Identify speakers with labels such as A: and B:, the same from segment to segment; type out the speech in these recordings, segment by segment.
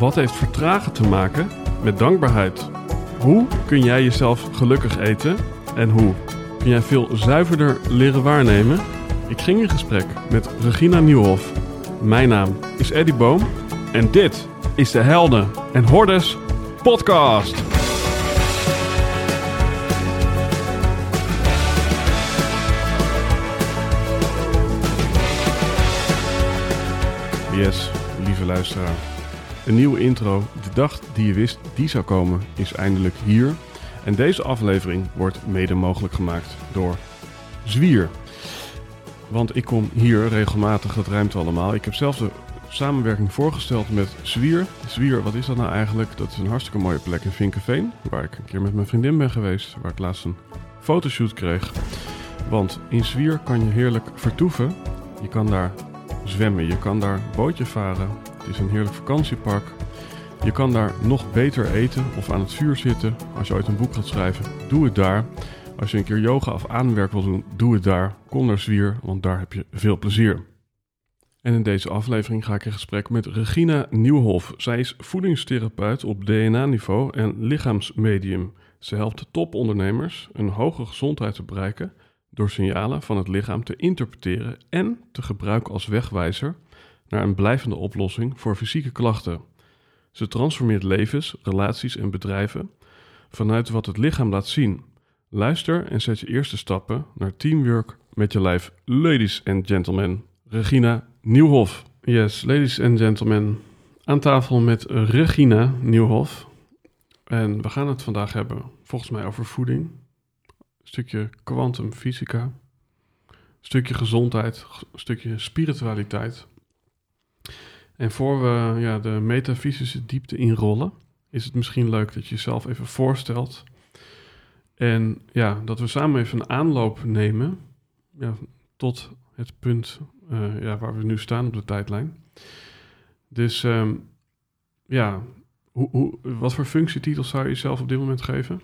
A: Wat heeft vertragen te maken met dankbaarheid? Hoe kun jij jezelf gelukkig eten? En hoe kun jij veel zuiverder leren waarnemen? Ik ging in gesprek met Regina Nieuwhof. Mijn naam is Eddie Boom en dit is de Helden en Hordes podcast. Yes, lieve luisteraar. Een nieuwe intro. De dag die je wist die zou komen is eindelijk hier. En deze aflevering wordt mede mogelijk gemaakt door Zwier. Want ik kom hier regelmatig, dat ruimt allemaal. Ik heb zelf de samenwerking voorgesteld met Zwier. Zwier, wat is dat nou eigenlijk? Dat is een hartstikke mooie plek in Vinkenveen. Waar ik een keer met mijn vriendin ben geweest. Waar ik laatst een fotoshoot kreeg. Want in Zwier kan je heerlijk vertoeven. Je kan daar zwemmen, je kan daar bootje varen. Het is een heerlijk vakantiepark. Je kan daar nog beter eten of aan het vuur zitten. Als je ooit een boek gaat schrijven, doe het daar. Als je een keer yoga of ademwerk wil doen, doe het daar. Kom naar Zwier, want daar heb je veel plezier. En in deze aflevering ga ik in gesprek met Regina Nieuwhof. Zij is voedingstherapeut op DNA-niveau en lichaamsmedium. Ze helpt topondernemers een hoge gezondheid te bereiken door signalen van het lichaam te interpreteren en te gebruiken als wegwijzer naar een blijvende oplossing voor fysieke klachten. Ze transformeert levens, relaties en bedrijven vanuit wat het lichaam laat zien. Luister en zet je eerste stappen naar teamwork met je lijf. Ladies and gentlemen, Regina Nieuwhof. Yes, ladies and gentlemen, aan tafel met Regina Nieuwhof. En we gaan het vandaag hebben, volgens mij, over voeding. Een stukje kwantumfysica. Stukje gezondheid, een stukje spiritualiteit. En voor we ja, de metafysische diepte inrollen, is het misschien leuk dat je jezelf even voorstelt. En ja, dat we samen even een aanloop nemen ja, tot het punt uh, ja, waar we nu staan op de tijdlijn. Dus um, ja, hoe, wat voor functietitels zou je jezelf op dit moment geven?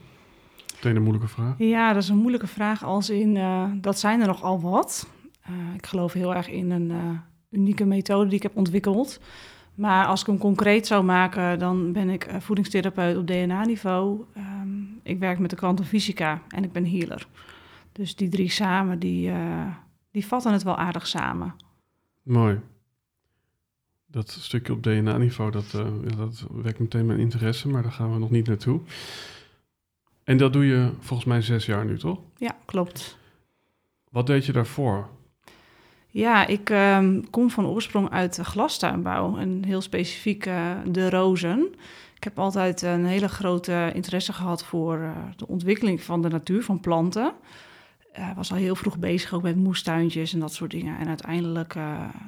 A: Meteen een moeilijke vraag.
B: Ja, dat is een moeilijke vraag als in, uh, dat zijn er nogal wat. Uh, ik geloof heel erg in een unieke methode die ik heb ontwikkeld. Maar als ik hem concreet zou maken, dan ben ik voedingstherapeut op DNA-niveau. Um, ik werk met de kwantumfysica en ik ben healer. Dus die drie samen, die, uh, die vatten het wel aardig samen.
A: Mooi. Dat stukje op DNA-niveau, dat, uh, ja, dat wekt meteen mijn interesse, maar daar gaan we nog niet naartoe. En dat doe je volgens mij zes jaar nu, toch?
B: Ja, klopt.
A: Wat deed je daarvoor?
B: Ja, ik um, kom van oorsprong uit glastuinbouw en heel specifiek uh, de rozen. Ik heb altijd een hele grote interesse gehad voor uh, de ontwikkeling van de natuur, van planten. Uh, was al heel vroeg bezig ook met moestuintjes en dat soort dingen. En uiteindelijk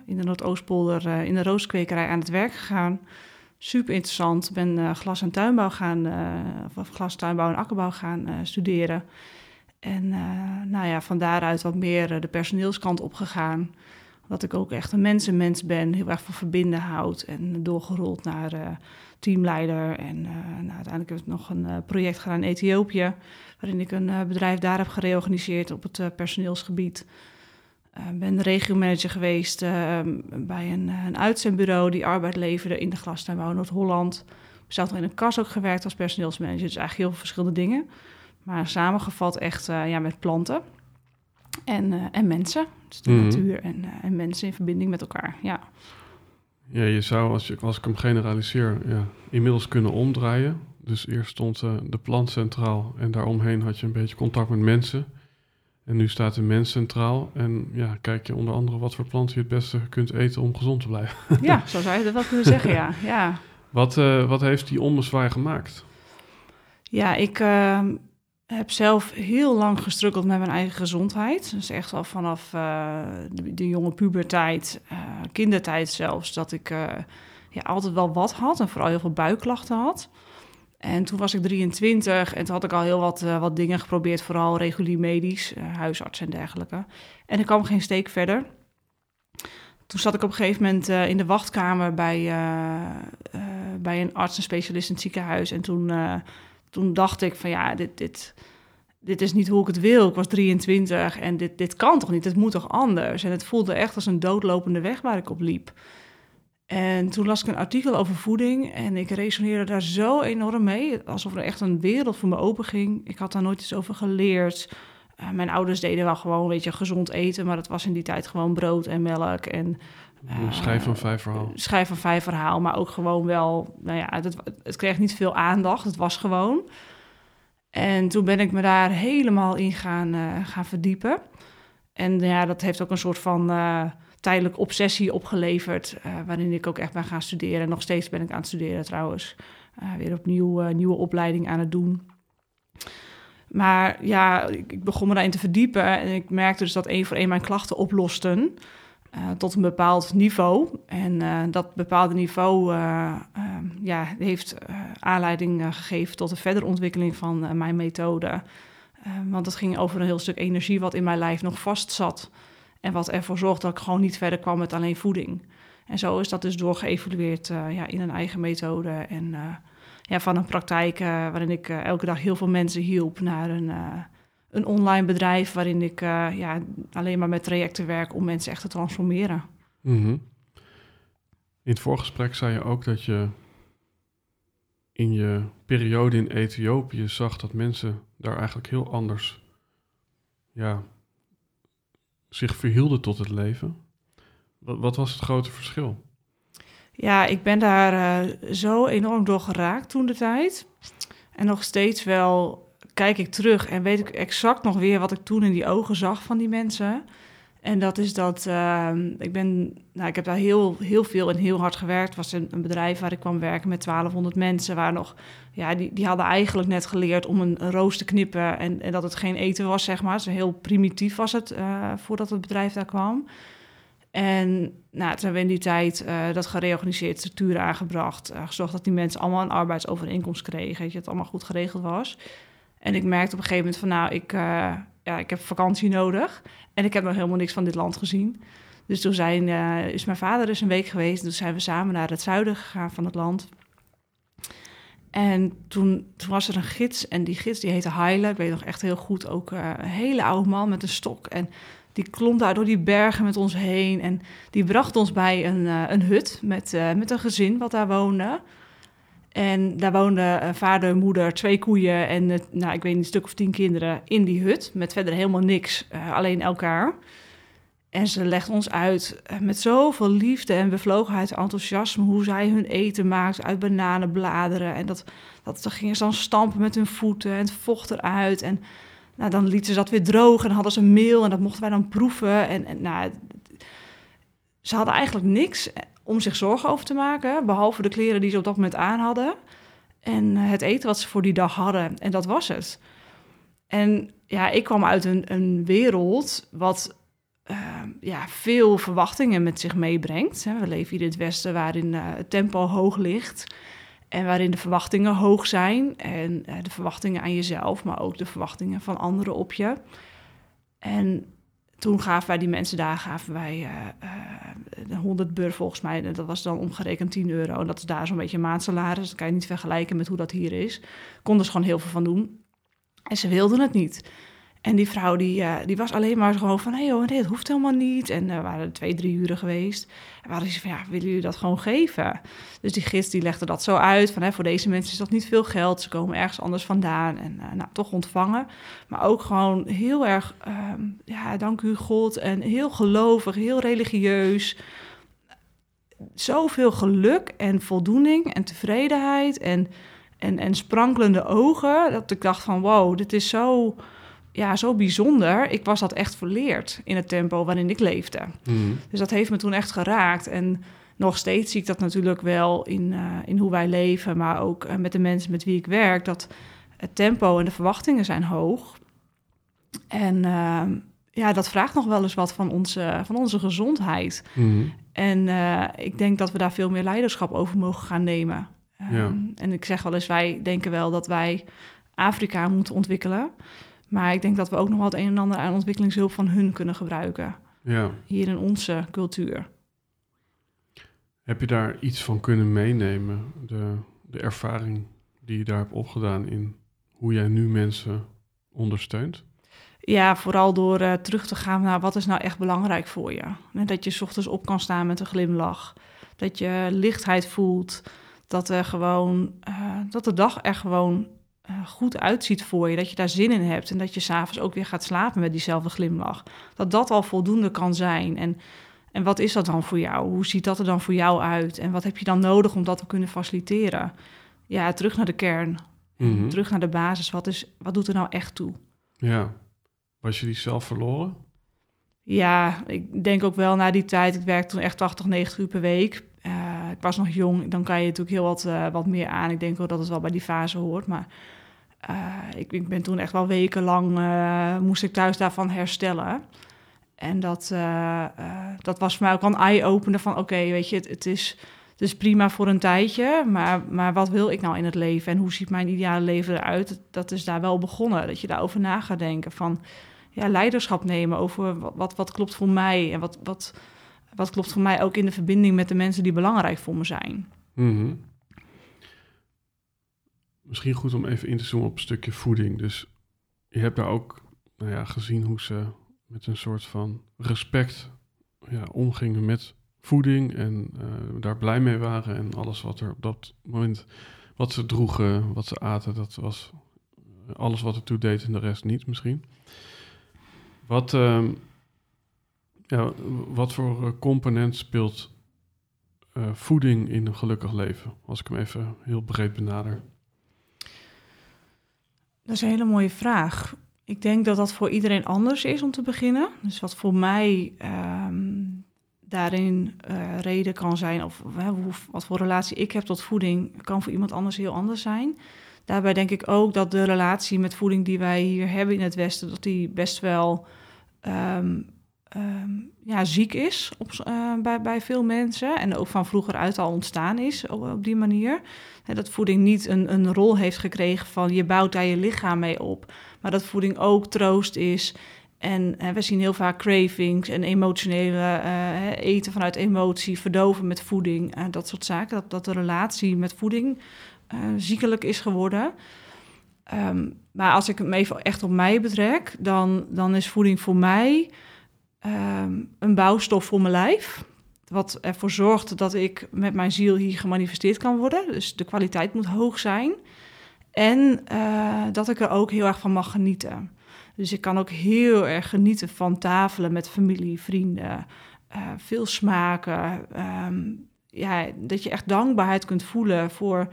B: in de Noordoostpolder in de rooskwekerij aan het werk gegaan. Super interessant. Ben glas- en tuinbouw gaan, of glas, tuinbouw en akkerbouw gaan studeren. En uh, nou ja, van daaruit wat meer de personeelskant opgegaan. Dat ik ook echt een mensenmens ben, heel erg van verbinden houd. En doorgerold naar uh, teamleider. En nou, uiteindelijk heb ik nog een project gedaan in Ethiopië. Waarin ik een bedrijf daar heb gereorganiseerd op het personeelsgebied. ben regiomanager geweest bij een, een uitzendbureau die arbeid leverde in de glastuinbouw Noord-Holland. Ik zelf nog in een kas ook gewerkt als personeelsmanager. Dus eigenlijk heel veel verschillende dingen. Maar samengevat echt uh, ja, met planten en, uh, en mensen. Dus de mm -hmm. natuur en, uh, en mensen in verbinding met elkaar, ja.
A: Ja, je zou, als, je, als ik hem generaliseer, ja, inmiddels kunnen omdraaien. Dus eerst stond de plant centraal en daaromheen had je een beetje contact met mensen. En nu staat de mens centraal en ja, kijk je onder andere wat voor planten je het beste kunt eten om gezond te blijven.
B: Ja, zo zou je dat wel kunnen zeggen, ja. ja.
A: Wat, wat heeft die ommezwaai gemaakt?
B: Ja, ik ehm, heb zelf heel lang gestrukkeld met mijn eigen gezondheid. Dus echt al vanaf uh, de, jonge puberteit, uh, kindertijd zelfs, dat ik uh, ja, altijd wel wat had en vooral heel veel buikklachten had. En toen was ik 23 en toen had ik al heel wat, wat dingen geprobeerd, vooral regulier medisch, huisarts en dergelijke. En ik kwam geen steek verder. Toen zat ik op een gegeven moment in de wachtkamer bij, bij een arts en specialist in het ziekenhuis. En toen toen dacht ik van ja, dit, dit, dit is niet hoe ik het wil. Ik was 23 en dit, dit kan toch niet? Het moet toch anders? En het voelde echt als een doodlopende weg waar ik op liep. En toen las ik een artikel over voeding en ik resoneerde daar zo enorm mee. Alsof er echt een wereld voor me open ging. Ik had daar nooit iets over geleerd. Uh, mijn ouders deden wel gewoon een beetje gezond eten, maar dat was in die tijd gewoon brood en melk. En,
A: uh, schijf van vijf verhaal.
B: Schijf van vijf verhaal, maar ook gewoon wel, nou ja, het, het kreeg niet veel aandacht. Het was gewoon. En toen ben ik me daar helemaal in gaan, uh, gaan verdiepen. En ja, dat heeft ook een soort van tijdelijk obsessie opgeleverd, waarin ik ook echt ben gaan studeren. Nog steeds ben ik aan het studeren trouwens. Weer opnieuw nieuwe opleiding aan het doen. Maar ja, ik, ik, begon me daarin te verdiepen en ik merkte dus dat één voor één mijn klachten oplosten tot een bepaald niveau. En dat bepaalde niveau ja, heeft aanleiding gegeven tot de verdere ontwikkeling van mijn methode. want het ging over een heel stuk energie wat in mijn lijf nog vast zat. En wat ervoor zorgt dat ik gewoon niet verder kwam met alleen voeding. En zo is dat dus doorgeëvalueerd uh, ja, in een eigen methode. En ja, van een praktijk waarin ik elke dag heel veel mensen hielp naar een, een online bedrijf waarin ik ja, alleen maar met trajecten werk om mensen echt te transformeren.
A: Mm -hmm. In het voorgesprek zei je ook dat je in je periode in Ethiopië zag dat mensen daar eigenlijk heel anders ja, zich verhielden tot het leven. Wat, wat was het grote verschil?
B: Ja, ik ben daar uh, zo enorm door geraakt toen de tijd. En nog steeds wel kijk ik terug en weet ik exact nog weer wat ik toen in die ogen zag van die mensen. En dat is dat uh, ik ben, nou, ik heb daar heel, heel veel en heel hard gewerkt. Het was een, een, bedrijf waar ik kwam werken met 1200 mensen, waar nog, ja, die, die hadden eigenlijk net geleerd om een, roos te knippen en, en, dat het geen eten was, zeg maar. Dus heel primitief was het uh, voordat het bedrijf daar kwam. En nou, toen hebben we in die tijd uh, dat gereorganiseerd, structuren aangebracht, gezorgd dat die mensen allemaal een arbeidsovereenkomst kregen, dat het allemaal goed geregeld was. En ik merkte op een gegeven moment van, nou, ik ja, ik heb vakantie nodig en ik heb nog helemaal niks van dit land gezien. Dus toen zijn, uh, is mijn vader dus een week geweest. Toen zijn we samen naar het zuiden gegaan van het land. En toen, was er een gids en die gids die heette Haile. Ik weet nog echt heel goed, ook uh, een hele oude man met een stok. En die klom daar door die bergen met ons heen. En die bracht ons bij een, een hut met, met een gezin wat daar woonde. En daar woonden vader, moeder, twee koeien en nou, ik weet niet, een stuk of tien kinderen in die hut. Met verder helemaal niks, uh, alleen elkaar. En ze legden ons uit uh, met zoveel liefde en bevlogenheid en enthousiasme hoe zij hun eten maakten uit bananenbladeren. En dat, dat, gingen ze dan stampen met hun voeten en het vocht eruit. En nou, dan lieten ze dat weer drogen en hadden ze meel en dat mochten wij dan proeven. En, en nou, ze hadden eigenlijk niks om zich zorgen over te maken. Behalve de kleren die ze op dat moment aan hadden. En eh, het eten wat ze voor die dag hadden. En dat was het. En ja, ik kwam uit een, een wereld wat uh, ja, veel verwachtingen met zich meebrengt. We leven hier in het Westen waarin uh, het tempo hoog ligt. En waarin de verwachtingen hoog zijn. En uh, de verwachtingen aan jezelf, maar ook de verwachtingen van anderen op je. En toen gaven wij die mensen daar gaven wij uh, uh, 100 bur volgens mij. Dat was dan omgerekend 10 euro. En dat is daar zo'n beetje een maandsalaris. Dat kan je niet vergelijken met hoe dat hier is. Konden ze gewoon heel veel van doen. En ze wilden het niet. En die vrouw die, uh, die was alleen maar gewoon van... hé hey, nee, dat hoeft helemaal niet. En er waren twee, drie uren geweest. En waren ze van, ja, willen jullie dat gewoon geven? Dus die gids die legde dat zo uit. Van, hè, voor deze mensen is dat niet veel geld. Ze komen ergens anders vandaan. En uh, nou, toch ontvangen. Maar ook gewoon heel erg, um, ja, dank u God. En heel gelovig, heel religieus. Zoveel geluk en voldoening en tevredenheid... en, en, en sprankelende ogen... dat ik dacht van, wow, dit is zo ja, zo bijzonder. Ik was dat echt verleerd in het tempo waarin ik leefde.
A: Mm.
B: Dus dat heeft me toen echt geraakt. En nog steeds zie ik dat natuurlijk wel in, uh, in hoe wij leven, maar ook uh, met de mensen met wie ik werk, dat het tempo en de verwachtingen zijn hoog. En uh, ja, dat vraagt nog wel eens wat van onze, van onze gezondheid.
A: Mm.
B: En ik denk dat we daar veel meer leiderschap over mogen gaan nemen.
A: Ja.
B: Um, en ik zeg wel eens, wij denken wel dat wij Afrika moeten ontwikkelen. Maar ik denk dat we ook nog wel het een en ander aan ontwikkelingshulp van hun kunnen gebruiken.
A: Ja.
B: Hier in onze cultuur.
A: Heb je daar iets van kunnen meenemen? De, de ervaring die je daar hebt opgedaan in hoe jij nu mensen ondersteunt?
B: Ja, vooral door uh, terug te gaan naar wat is nou echt belangrijk voor je. En dat je s ochtends op kan staan met een glimlach. Dat je lichtheid voelt. Dat, er gewoon, eh, dat de dag er gewoon goed uitziet voor je. Dat je daar zin in hebt. En dat je s'avonds ook weer gaat slapen met diezelfde glimlach. Dat dat al voldoende kan zijn. En, en wat is dat dan voor jou? Hoe ziet dat er dan voor jou uit? En wat heb je dan nodig om dat te kunnen faciliteren? Ja, terug naar de kern.
A: Mhm.
B: Terug naar de basis. Wat, is, wat doet er nou echt toe?
A: Ja. Was je die zelf verloren?
B: Ja, ik denk ook wel na die tijd. Ik werkte toen echt 80, 90 uur per week. Uh, ik was nog jong, dan kan je natuurlijk heel wat, uh, wat meer aan. Ik denk ook dat het wel bij die fase hoort. Maar ik, ik, ben toen echt wel wekenlang... moest ik thuis daarvan herstellen. En dat, dat was voor mij ook een eye-opener van... oké, weet je, het, het, is, prima voor een tijdje... Maar, maar wat wil ik nou in het leven? En hoe ziet mijn ideale leven eruit? Dat is daar wel begonnen. Dat je daarover na gaat denken van ja, leiderschap nemen over wat, wat, wat klopt voor mij en wat, wat, wat klopt voor mij ook in de verbinding met de mensen die belangrijk voor me zijn.
A: Mm Misschien goed om even in te zoomen op een stukje voeding. Dus je hebt daar ook nou ja, gezien hoe ze met een soort van respect ja, omgingen met voeding en uh, daar blij mee waren en alles wat er op dat moment, wat ze droegen, wat ze aten, dat was alles wat ertoe deed en de rest niet misschien. Wat, uh, ja, wat voor eh, component speelt uh, voeding in een gelukkig leven? Als ik hem even heel breed benader.
B: Dat is een hele mooie vraag. Ik denk dat dat voor iedereen anders is om te beginnen. Dus wat voor mij um, daarin uh, reden kan zijn, of wat voor relatie ik heb tot voeding, kan voor iemand anders heel anders zijn. Daarbij denk ik ook dat de relatie met voeding die wij hier hebben in het Westen, dat die best wel um, um, ja, ziek is op, uh, bij, bij veel mensen. En ook van vroeger uit al ontstaan is op, die manier. Dat voeding niet een, een rol heeft gekregen van je bouwt daar je lichaam mee op. Maar dat voeding ook troost is. En, en we zien heel vaak cravings en emotionele uh, eten vanuit emotie, verdoven met voeding, uh, dat soort zaken. Dat, dat de relatie met voeding ziekelijk is geworden. Um, maar als ik hem even echt op mij betrek, dan, dan is voeding voor mij um, een bouwstof voor mijn lijf. Wat ervoor zorgt dat ik met mijn ziel hier gemanifesteerd kan worden. Dus de kwaliteit moet hoog zijn. En uh, dat ik er ook heel erg van mag genieten. Dus ik kan ook heel erg genieten van tafelen met familie, vrienden. Uh, veel smaken. Um, ja, dat je echt dankbaarheid kunt voelen voor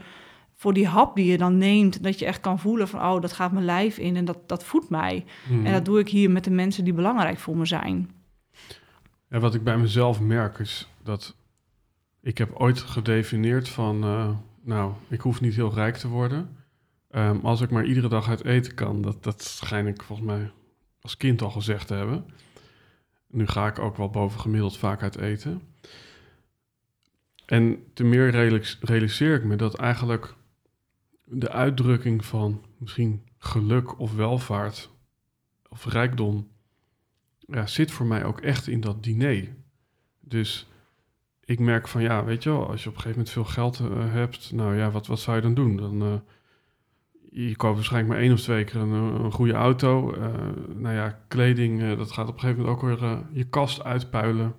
B: voor die hap die je dan neemt, dat je echt kan voelen van, oh, dat gaat mijn lijf in en dat, dat voedt mij.
A: Mhm.
B: En dat doe ik hier met de mensen die belangrijk voor me zijn.
A: Ja, wat ik bij mezelf merk is dat ik heb ooit gedefinieerd van, uh, nou, ik hoef niet heel rijk te worden. Um, als ik maar iedere dag uit eten kan, dat, dat schijn ik volgens mij als kind al gezegd te hebben. Nu ga ik ook wel bovengemiddeld vaak uit eten. En te meer realiseer ik me dat eigenlijk de uitdrukking van misschien geluk of welvaart of rijkdom ja, zit voor mij ook echt in dat diner. Dus ik merk van ja, weet je wel, als je op een gegeven moment veel geld uh, hebt, nou ja, wat, wat zou je dan doen? Dan uh, je koopt waarschijnlijk maar één of twee keer een, een goede auto. Uh, nou ja, kleding, dat gaat op een gegeven moment ook weer je kast uitpuilen.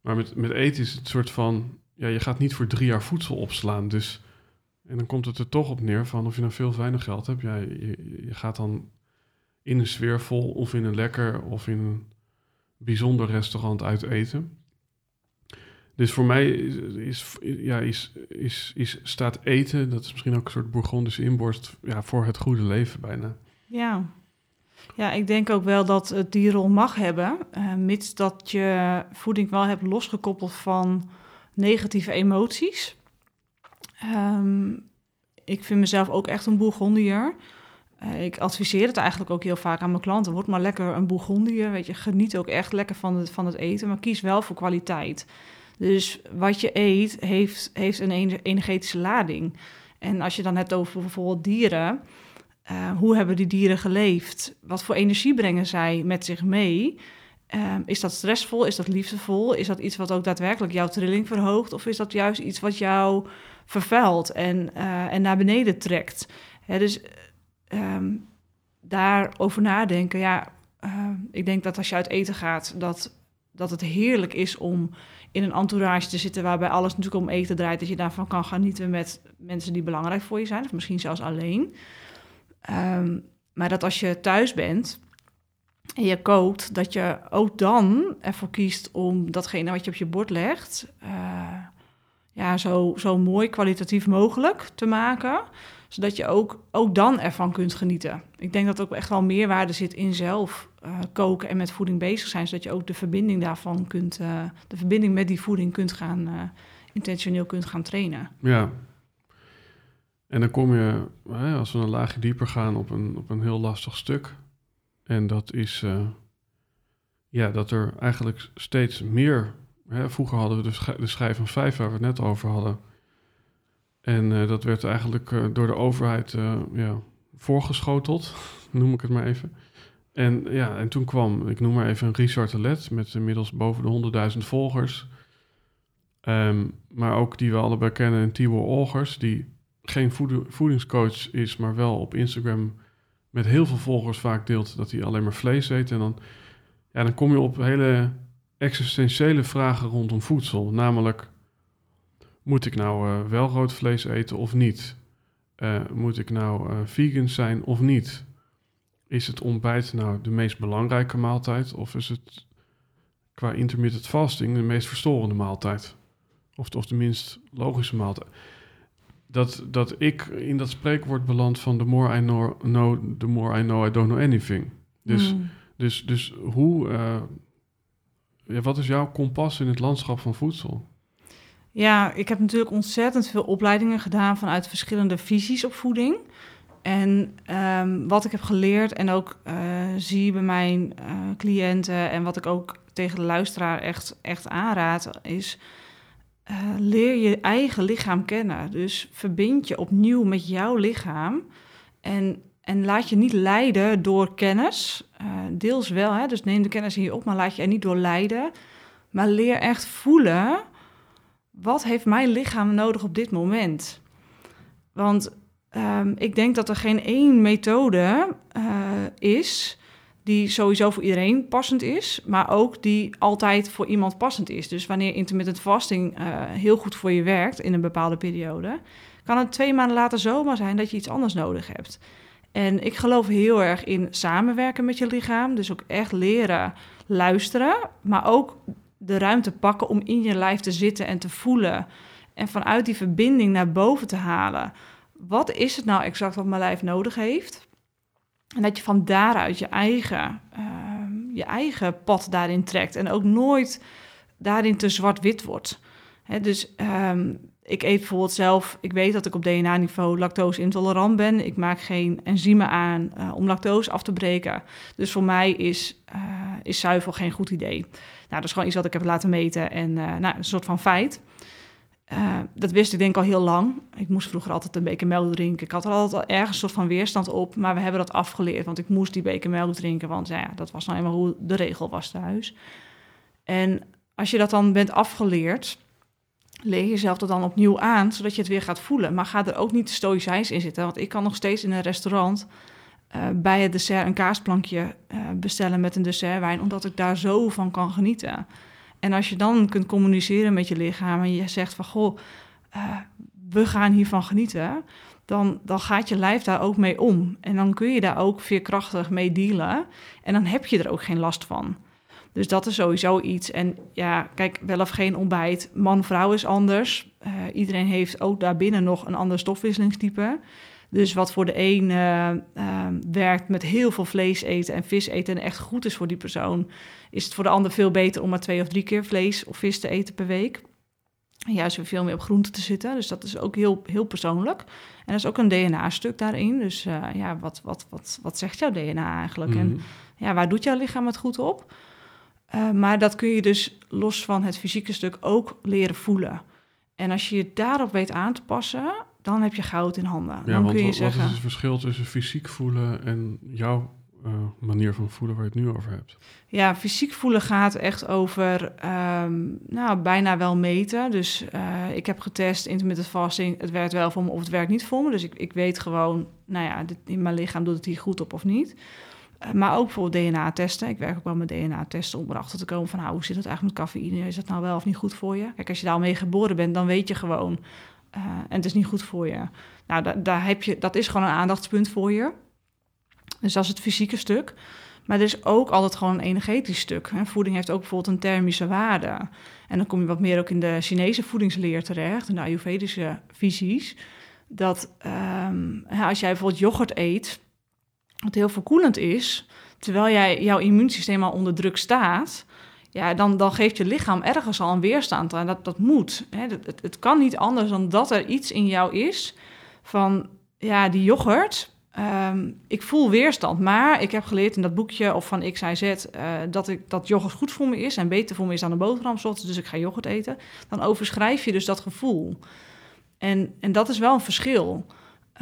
A: Maar met, met eten is het soort van, ja, je gaat niet voor drie jaar voedsel opslaan. Dus en dan komt het er toch op neer van of je nou veel of weinig geld hebt. Ja, je gaat dan in een sfeervol of in een lekker of in een bijzonder restaurant uit eten. Dus voor mij is, is, ja, is, is, is, staat eten, dat is misschien ook een soort Bourgondische inborst, ja, voor het goede leven bijna.
B: Ja. ja, ik denk ook wel dat het die rol mag hebben, uh, mits dat je voeding wel hebt losgekoppeld van negatieve emoties. Um, ik vind mezelf ook echt een bourgondier. Uh, ik adviseer het eigenlijk ook heel vaak aan mijn klanten. Word maar lekker een bourgondier. Weet je, geniet ook echt lekker van het, van het eten, maar kies wel voor kwaliteit. Dus wat je eet heeft, heeft een energetische lading. En als je dan hebt over bijvoorbeeld dieren, uh, hoe hebben die dieren geleefd? Wat voor energie brengen zij met zich mee? Uh, is dat stressvol? Is dat liefdevol? Is dat iets wat ook daadwerkelijk jouw trilling verhoogt? Of is dat juist iets wat jou vervuilt en, uh, en naar beneden trekt? Hè, dus um, daarover nadenken. Ja, uh, ik denk dat als je uit eten gaat, dat dat het heerlijk is om in een entourage te zitten waarbij alles natuurlijk om eten draait, dat je daarvan kan genieten met mensen die belangrijk voor je zijn, of misschien zelfs alleen. Ehm, maar dat als je thuis bent en je kookt, dat je ook dan ervoor kiest om datgene wat je op je bord legt, uh, ja, zo, zo mooi kwalitatief mogelijk te maken zodat je ook, ook dan ervan kunt genieten. Ik denk dat ook echt wel meerwaarde zit in zelf uh, koken en met voeding bezig zijn, zodat je ook de verbinding daarvan kunt, uh, de verbinding met die voeding kunt gaan, uh, intentioneel kunt gaan trainen.
A: Ja. En dan kom je, als we een laagje dieper gaan, op een, op een heel lastig stuk. En dat is ja, dat er eigenlijk steeds meer. Hè, vroeger hadden we de, de schijf van vijf, waar we het net over hadden en uh, dat werd eigenlijk uh, door de overheid uh, ja, voorgeschoteld, noem ik het maar even. En ja, en toen kwam, ik noem maar even een Richard Telet met inmiddels boven de 100.000 volgers. Um, maar ook die we allebei kennen, en Tibor Olgers, die geen voedingscoach is, maar wel op Instagram met heel veel volgers vaak deelt dat hij alleen maar vlees eet. En dan, ja, dan kom je op hele existentiële vragen rondom voedsel. Namelijk, moet ik nou uh, wel rood vlees eten of niet? Uh, moet ik nou uh, vegan zijn of niet? Is het ontbijt nou de meest belangrijke maaltijd? Of is het qua intermittent fasting de meest verstorende maaltijd? Of, of de minst logische maaltijd? Dat, dat ik in dat spreekwoord beland van the more I know, know, the more I know I don't know anything. Dus, mm. dus, dus hoe, ja, wat is jouw kompas in het landschap van voedsel?
B: Ja, ik heb natuurlijk ontzettend veel opleidingen gedaan vanuit verschillende visies op voeding. En um, wat ik heb geleerd en ook uh, zie bij mijn uh, cliënten en wat ik ook tegen de luisteraar echt, echt aanraad, is uh, leer je eigen lichaam kennen. Dus verbind je opnieuw met jouw lichaam en, en laat je niet leiden door kennis. deels wel, hè, dus neem de kennis in je op, maar laat je er niet door leiden. Maar leer echt voelen wat heeft mijn lichaam nodig op dit moment? Want um, ik denk dat er geen één methode uh, is die sowieso voor iedereen passend is, maar ook die altijd voor iemand passend is. Dus wanneer intermittent fasting uh, heel goed voor je werkt in een bepaalde periode, kan het twee maanden later zomaar zijn dat je iets anders nodig hebt. En ik geloof heel erg in samenwerken met je lichaam. Dus ook echt leren luisteren, maar ook de ruimte pakken om in je lijf te zitten en te voelen. En vanuit die verbinding naar boven te halen. Wat is het nou exact wat mijn lijf nodig heeft? En dat je van daaruit je eigen, uh, je eigen pad daarin trekt. En ook nooit daarin te zwart-wit wordt. dus um, ik eet bijvoorbeeld zelf, ik weet dat ik op DNA-niveau lactose intolerant ben. Ik maak geen enzymen aan uh, om lactose af te breken. Dus voor mij is, uh, is zuivel geen goed idee. Nou, dat is gewoon iets wat ik heb laten meten en uh, nou, een soort van feit. dat wist ik denk al heel lang. Ik moest vroeger altijd een beker melk drinken. Ik had er altijd ergens een soort van weerstand op, maar we hebben dat afgeleerd. Want ik moest die beker melk drinken, want ja, dat was nou eenmaal hoe de regel was thuis. En als je dat dan bent afgeleerd leer jezelf er dan opnieuw aan, zodat je het weer gaat voelen. Maar ga er ook niet stoïcijns in zitten. Want ik kan nog steeds in een restaurant uh, bij het dessert een kaasplankje uh, bestellen met een dessertwijn, omdat ik daar zo van kan genieten. En als je dan kunt communiceren met je lichaam en je zegt van goh, uh, we gaan hiervan genieten, dan, dan gaat je lijf daar ook mee om. En dan kun je daar ook veerkrachtig mee dealen. En dan heb je er ook geen last van. Dus dat is sowieso iets. En ja, kijk, wel of geen ontbijt. Man-vrouw is anders. Iedereen heeft ook daarbinnen nog een ander stofwisselingstype. Dus wat voor de een uh, uh, werkt met heel veel vlees eten en vis eten en echt goed is voor die persoon, is het voor de ander veel beter om maar twee of drie keer vlees of vis te eten per week. En juist weer veel meer op groente te zitten. Dus dat is ook heel, heel persoonlijk. En er is ook een DNA-stuk daarin. Dus ja, wat, wat, wat, wat zegt jouw DNA eigenlijk? Mm -hmm. En ja, waar doet jouw lichaam het goed op? Maar dat kun je dus los van het fysieke stuk ook leren voelen. En als je je daarop weet aan te passen, dan heb je goud in handen.
A: Ja,
B: dan
A: want
B: kun je
A: wat
B: zeggen,
A: is het verschil tussen fysiek voelen en jouw uh, manier van voelen waar je het nu over hebt?
B: Ja, fysiek voelen gaat echt over um, nou, bijna wel meten. Dus uh, ik heb getest intermittent fasting. Het werkt wel voor me of het werkt niet voor me. Dus ik, ik weet gewoon, nou ja, dit, in mijn lichaam doet het hier goed op of niet. Eh, maar ook bijvoorbeeld DNA-testen. Ik werk ook wel met DNA-testen om erachter te komen van nou, hoe zit het eigenlijk met cafeïne? Is dat nou wel of niet goed voor je? Kijk, als je daar al mee geboren bent, dan weet je gewoon. Uh, en het is niet goed voor je. Nou, daar heb je, dat is gewoon een aandachtspunt voor je. Dus dat is het fysieke stuk. Maar er is ook altijd gewoon een energetisch stuk. Voeding heeft ook bijvoorbeeld een thermische waarde. En dan kom je wat meer ook in de Chinese voedingsleer terecht, in de Ayurvedische visies. Dat um, als jij bijvoorbeeld yoghurt eet, wat heel verkoelend is, terwijl jij, jouw immuunsysteem al onder druk staat, ja, dan, dan geeft je lichaam ergens al een weerstand aan. Dat, dat moet. Hè. Het, het, kan niet anders dan dat er iets in jou is van, ja, die yoghurt, Ehm, ik voel weerstand, maar ik heb geleerd in dat boekje of van X, Y, Z uh, dat, ik, dat yoghurt goed voor me is en beter voor me is dan een boterhamsot, dus ik ga yoghurt eten. Dan overschrijf je dus dat gevoel. En, en dat is wel een verschil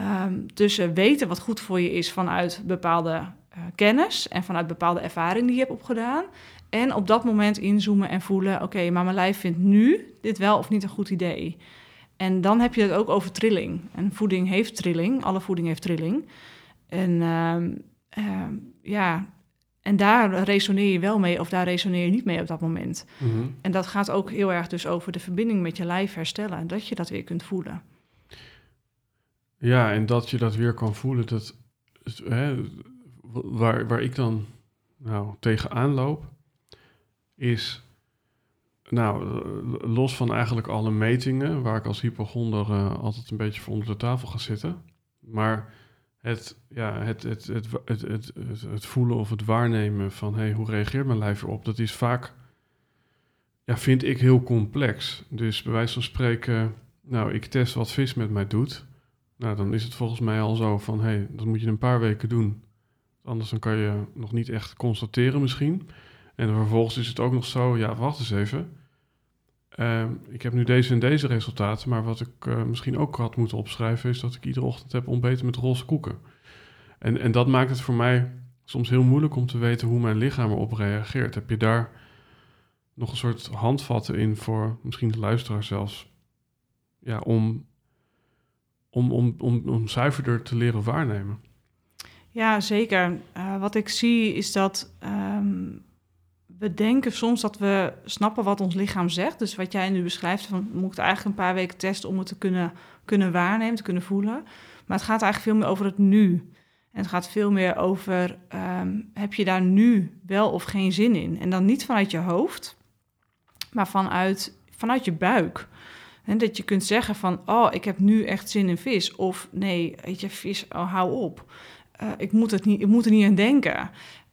B: um, tussen weten wat goed voor je is vanuit bepaalde uh, kennis en vanuit bepaalde ervaring die je hebt opgedaan. En op dat moment inzoomen en voelen, oké, maar mijn lijf vindt nu dit wel of niet een goed idee. En dan heb je het ook over trilling. En voeding heeft trilling, alle voeding heeft trilling. En uh, ja, en daar resoneer je wel mee of daar resoneer je niet mee op dat moment. Mhm. En dat gaat ook heel erg dus over de verbinding met je lijf herstellen en dat je dat weer kunt voelen.
A: Ja, en dat je dat weer kan voelen, dat, hè, waar, waar ik dan nou, tegenaan loop, is nou, eh, los van eigenlijk alle metingen, waar ik als hypochonder uh, altijd een beetje voor onder de tafel ga zitten. Maar het, ja, het, het, het, het, het, het, voelen of het waarnemen van hey, hoe reageert mijn lijf erop, dat is vaak, ja, vind ik heel complex. Dus bij wijze van spreken, nou, ik test wat vis met mij doet. Nou, dan is het volgens mij al zo van hey, dat moet je een paar weken doen. Anders dan kan je nog niet echt constateren misschien. En vervolgens is het ook nog zo, ja, wacht eens even. Ehm, ik heb nu deze en deze resultaten, maar wat ik uh, misschien ook had moeten opschrijven, is dat ik iedere ochtend heb ontbeten met roze koeken. En, en dat maakt het voor mij soms heel moeilijk om te weten hoe mijn lichaam erop reageert. Heb je daar nog een soort handvatten in voor misschien de luisteraar zelfs? Ja, om, om, om, om, om zuiverder te leren waarnemen.
B: Ja, zeker. Uh, wat ik zie is dat um, we denken soms dat we snappen wat ons lichaam zegt. Dus wat jij nu beschrijft, van moet eigenlijk een paar weken testen om het te kunnen, kunnen waarnemen, te kunnen voelen. Maar het gaat eigenlijk veel meer over het nu. En het gaat veel meer over, ehm, heb je daar nu wel of geen zin in? En dan niet vanuit je hoofd, maar vanuit, vanuit je buik. En dat je kunt zeggen van, oh, ik heb nu echt zin in vis. Of nee, weet je, vis, oh, hou op. Uh, ik, moet het niet, ik moet er niet aan denken.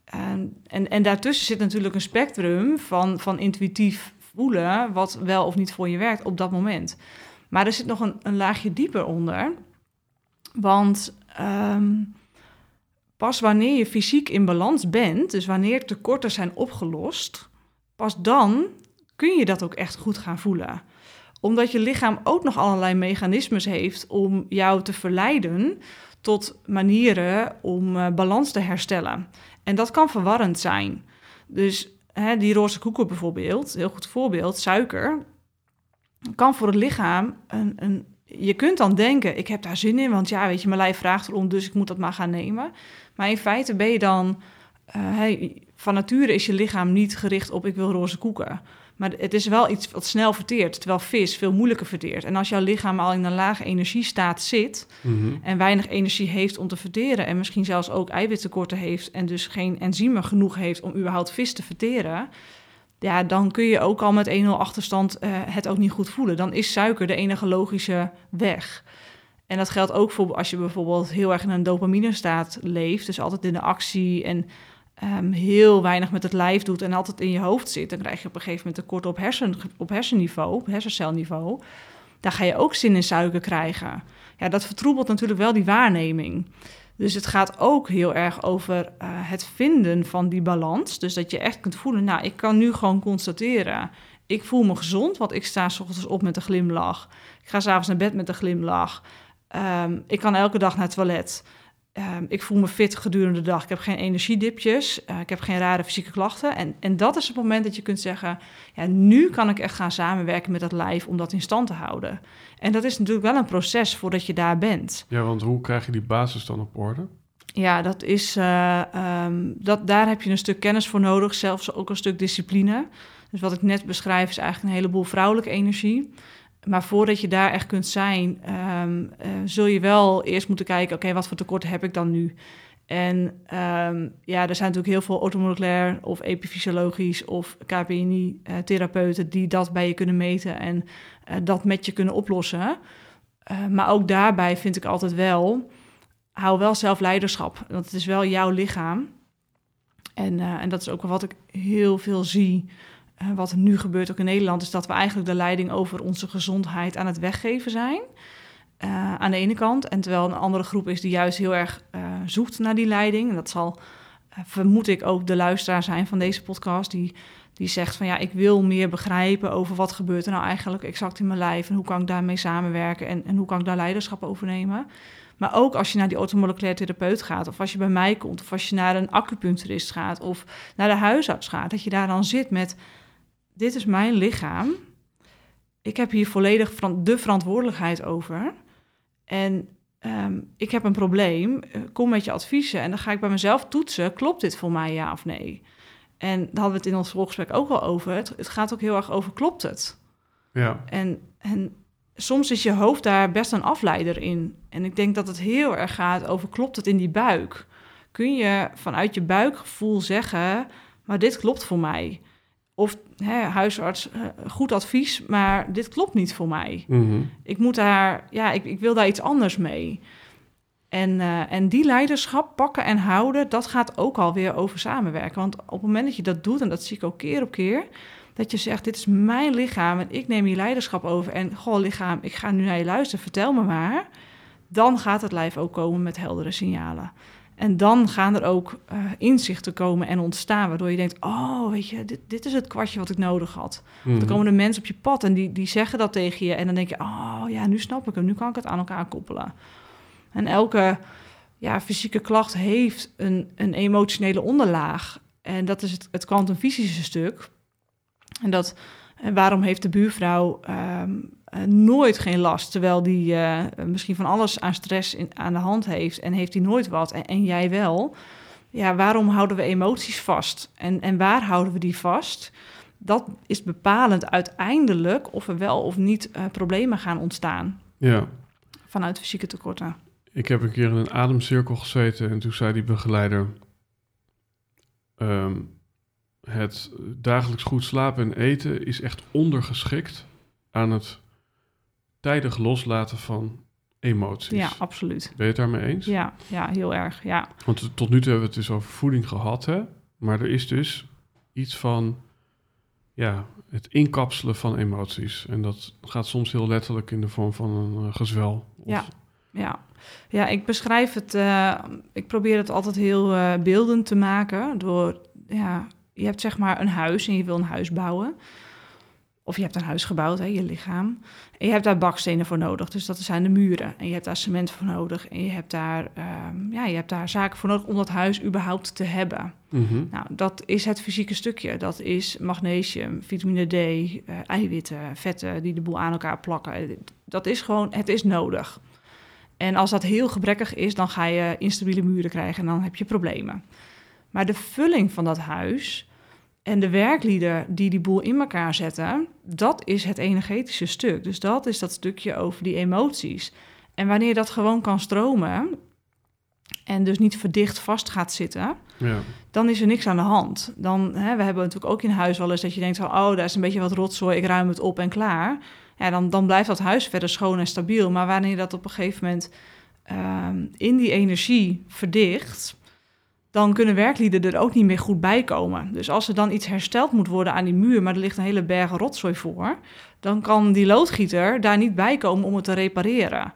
B: En, en, en daartussen zit natuurlijk een spectrum van, van intuïtief voelen, wat wel of niet voor je werkt op dat moment. Maar er zit nog een, een laagje dieper onder. Want um, pas wanneer je fysiek in balans bent, dus wanneer tekorten zijn opgelost, pas dan kun je dat ook echt goed gaan voelen. Omdat je lichaam ook nog allerlei mechanismes heeft om jou te verleiden tot manieren om uh, balans te herstellen. En dat kan verwarrend zijn. Dus hè, die roze koeken bijvoorbeeld, heel goed voorbeeld, suiker, kan voor het lichaam een, een. Je kunt dan denken, ik heb daar zin in, want ja, weet je, mijn lijf vraagt erom, dus ik moet dat maar gaan nemen. Maar in feite ben je dan, uh, van nature is je lichaam niet gericht op ik wil roze koeken. Maar het is wel iets wat snel verteert, terwijl vis veel moeilijker verteert. En als jouw lichaam al in een lage energiestaat zit mhm. en weinig energie heeft om te verteren en misschien zelfs ook eiwittekorten heeft en dus geen enzymen genoeg heeft om überhaupt vis te verteren, ja, dan kun je ook al met 1-0 achterstand uh, het ook niet goed voelen. Dan is suiker de enige logische weg. En dat geldt ook voor als je bijvoorbeeld heel erg in een dopamine staat leeft, dus altijd in de actie en um, heel weinig met het lijf doet en altijd in je hoofd zit, dan krijg je op een gegeven moment tekort op, hersen, op hersenniveau, op hersencelniveau. Daar ga je ook zin in suiker krijgen. Ja, dat vertroebelt natuurlijk wel die waarneming. Dus het gaat ook heel erg over uh, het vinden van die balans. Dus dat je echt kunt voelen, nou, ik kan nu gewoon constateren. Ik voel me gezond, want ik sta s ochtends op met een glimlach. Ik ga s'avonds naar bed met een glimlach. Um, ik kan elke dag naar het toilet. Ehm, ik voel me fit gedurende de dag. Ik heb geen energiedipjes. Uh, ik heb geen rare fysieke klachten. En, en dat is het moment dat je kunt zeggen: ja, nu kan ik echt gaan samenwerken met dat lijf om dat in stand te houden. En dat is natuurlijk wel een proces voordat je daar bent.
A: Ja, want hoe krijg je die basis dan op orde?
B: Ja, dat is, uh, um, dat, daar heb je een stuk kennis voor nodig, zelfs ook een stuk discipline. Dus wat ik net beschrijf is eigenlijk een heleboel vrouwelijke energie. Maar voordat je daar echt kunt zijn, um, uh, zul je wel eerst moeten kijken: oké, wat voor tekorten heb ik dan nu? En um, ja, er zijn natuurlijk heel veel ortomoleculair of epifysiologisch of KPNI-therapeuten die dat bij je kunnen meten en uh, dat met je kunnen oplossen. Uh, maar ook daarbij vind ik altijd wel, hou wel zelf leiderschap. Want het is wel jouw lichaam. En, en dat is ook wat ik heel veel zie wat er nu gebeurt, ook in Nederland, is dat we eigenlijk de leiding over onze gezondheid aan het weggeven zijn. Uh, aan de ene kant. En terwijl een andere groep is die juist heel erg uh, zoekt naar die leiding. En dat zal, vermoed ik, ook de luisteraar zijn van deze podcast. Die, die zegt van ja, ik wil meer begrijpen over wat gebeurt er nou eigenlijk exact in mijn lijf. En hoe kan ik daarmee samenwerken en, en hoe kan ik daar leiderschap over nemen. Maar ook als je naar die automoleculair therapeut gaat, of als je bij mij komt, of als je naar een acupuncturist gaat, of naar de huisarts gaat, dat je daar dan zit met dit is mijn lichaam. Ik heb hier volledig de verantwoordelijkheid over. En um, ik heb een probleem. Eh, kom met je adviezen. En dan ga ik bij mezelf toetsen. Klopt dit voor mij, ja of nee? En daar hadden we het in ons voorgesprek ook al over. Het, het gaat ook heel erg over, klopt het?
A: Ja.
B: En, en soms is je hoofd daar best een afleider in. En ik denk dat het heel erg gaat over, klopt het in die buik? Kun je vanuit je buikgevoel zeggen, maar dit klopt voor mij? Of hè, huisarts, uh, goed advies, maar dit klopt niet voor mij.
A: Mm -hmm.
B: Ik moet daar, ja, ik, ik wil daar iets anders mee. En, uh, en die leiderschap pakken en houden, dat gaat ook alweer over samenwerken. Want op het moment dat je dat doet, en dat zie ik ook keer op keer, dat je zegt: Dit is mijn lichaam en ik neem je leiderschap over. En goh, lichaam, ik ga nu naar je luisteren, vertel me maar. Dan gaat het lijf ook komen met heldere signalen. En dan gaan er ook uh, inzichten komen en ontstaan, waardoor je denkt: Oh, weet je, dit, dit is het kwartje wat ik nodig had. Mm -hmm. Dan komen er mensen op je pad en die, die zeggen dat tegen je. En dan denk je: Oh ja, nu snap ik hem, nu kan ik het aan elkaar koppelen. En elke ja, fysieke klacht heeft een, een emotionele onderlaag. En dat is het, het kwantumfysische stuk. En dat, en waarom heeft de buurvrouw um, uh, nooit geen last, terwijl die uh, misschien van alles aan stress in, aan de hand heeft en heeft hij nooit wat en, en, jij wel. Ja, waarom houden we emoties vast en, en waar houden we die vast? Dat is bepalend uiteindelijk of er wel of niet uh, problemen gaan ontstaan.
A: Ja.
B: Vanuit fysieke tekorten.
A: Ik heb een keer in een ademcirkel gezeten en toen zei die begeleider: um, Het dagelijks goed slapen en eten is echt ondergeschikt aan het tijdig loslaten van emoties.
B: Ja, absoluut.
A: Ben je het daarmee eens?
B: Ja, ja heel erg, ja.
A: Want tot nu toe hebben we het dus over voeding gehad, hè? Maar er is dus iets van, ja, het inkapselen van emoties. En dat gaat soms heel letterlijk in de vorm van een uh, gezwel.
B: Of... Ja, ja. Ja, ik beschrijf het, uh, ik probeer het altijd heel uh, beeldend te maken door, ja, je hebt zeg maar een huis en je wil een huis bouwen. Of je hebt een huis gebouwd, hè, je lichaam. En je hebt daar bakstenen voor nodig, dus dat zijn de muren. En je hebt daar cement voor nodig. En je hebt daar, um, ja, je hebt daar zaken voor nodig om dat huis überhaupt te hebben.
A: Mm -hmm.
B: Nou, dat is het fysieke stukje. Dat is magnesium, vitamine D, uh, eiwitten, vetten die de boel aan elkaar plakken. Dat is gewoon, het is nodig. En als dat heel gebrekkig is, dan ga je instabiele muren krijgen en dan heb je problemen. Maar de vulling van dat huis en de werklieden die die boel in elkaar zetten, dat is het energetische stuk. Dus dat is dat stukje over die emoties. En wanneer dat gewoon kan stromen en dus niet verdicht vast gaat zitten,
A: ja.
B: dan is er niks aan de hand. Dan, hè, we hebben natuurlijk ook in huis wel eens dat je denkt van, oh, daar is een beetje wat rotzooi, ik ruim het op en klaar. Ja, dan, dan blijft dat huis verder schoon en stabiel. Maar wanneer dat op een gegeven moment um, in die energie verdicht, dan kunnen werklieden er ook niet meer goed bij komen. Dus als er dan iets hersteld moet worden aan die muur, maar er ligt een hele berg rotzooi voor, dan kan die loodgieter daar niet bij komen om het te repareren.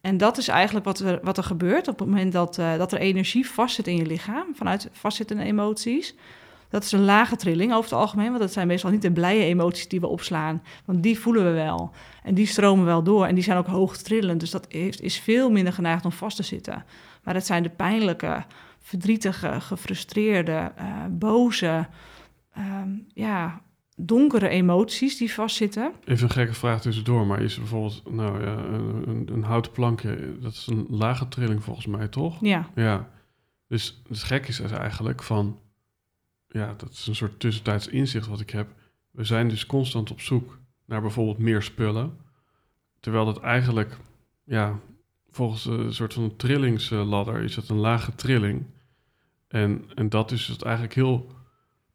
B: En dat is eigenlijk wat er, wat er gebeurt op het moment dat, uh, dat er energie vastzit in je lichaam, vanuit vastzittende emoties. Dat is een lage trilling over het algemeen, want dat zijn meestal niet de blije emoties die we opslaan. Want die voelen we wel. En die stromen wel door en die zijn ook hoog trillend. Dus dat heeft, is veel minder geneigd om vast te zitten. Maar het zijn de pijnlijke, verdrietige, gefrustreerde, uh, boze, um, ja, donkere emoties die vastzitten.
A: Even een gekke vraag tussendoor, maar is bijvoorbeeld nou, ja, een, een, houten plankje, dat is een lage trilling volgens mij, toch?
B: Ja.
A: Ja. Dus het gek is dus eigenlijk van, ja, dat is een soort tussentijds inzicht wat ik heb. We zijn dus constant op zoek naar bijvoorbeeld meer spullen. Terwijl dat eigenlijk, ja, volgens een soort van trillingsladder is het een lage trilling. En, en dat is het eigenlijk heel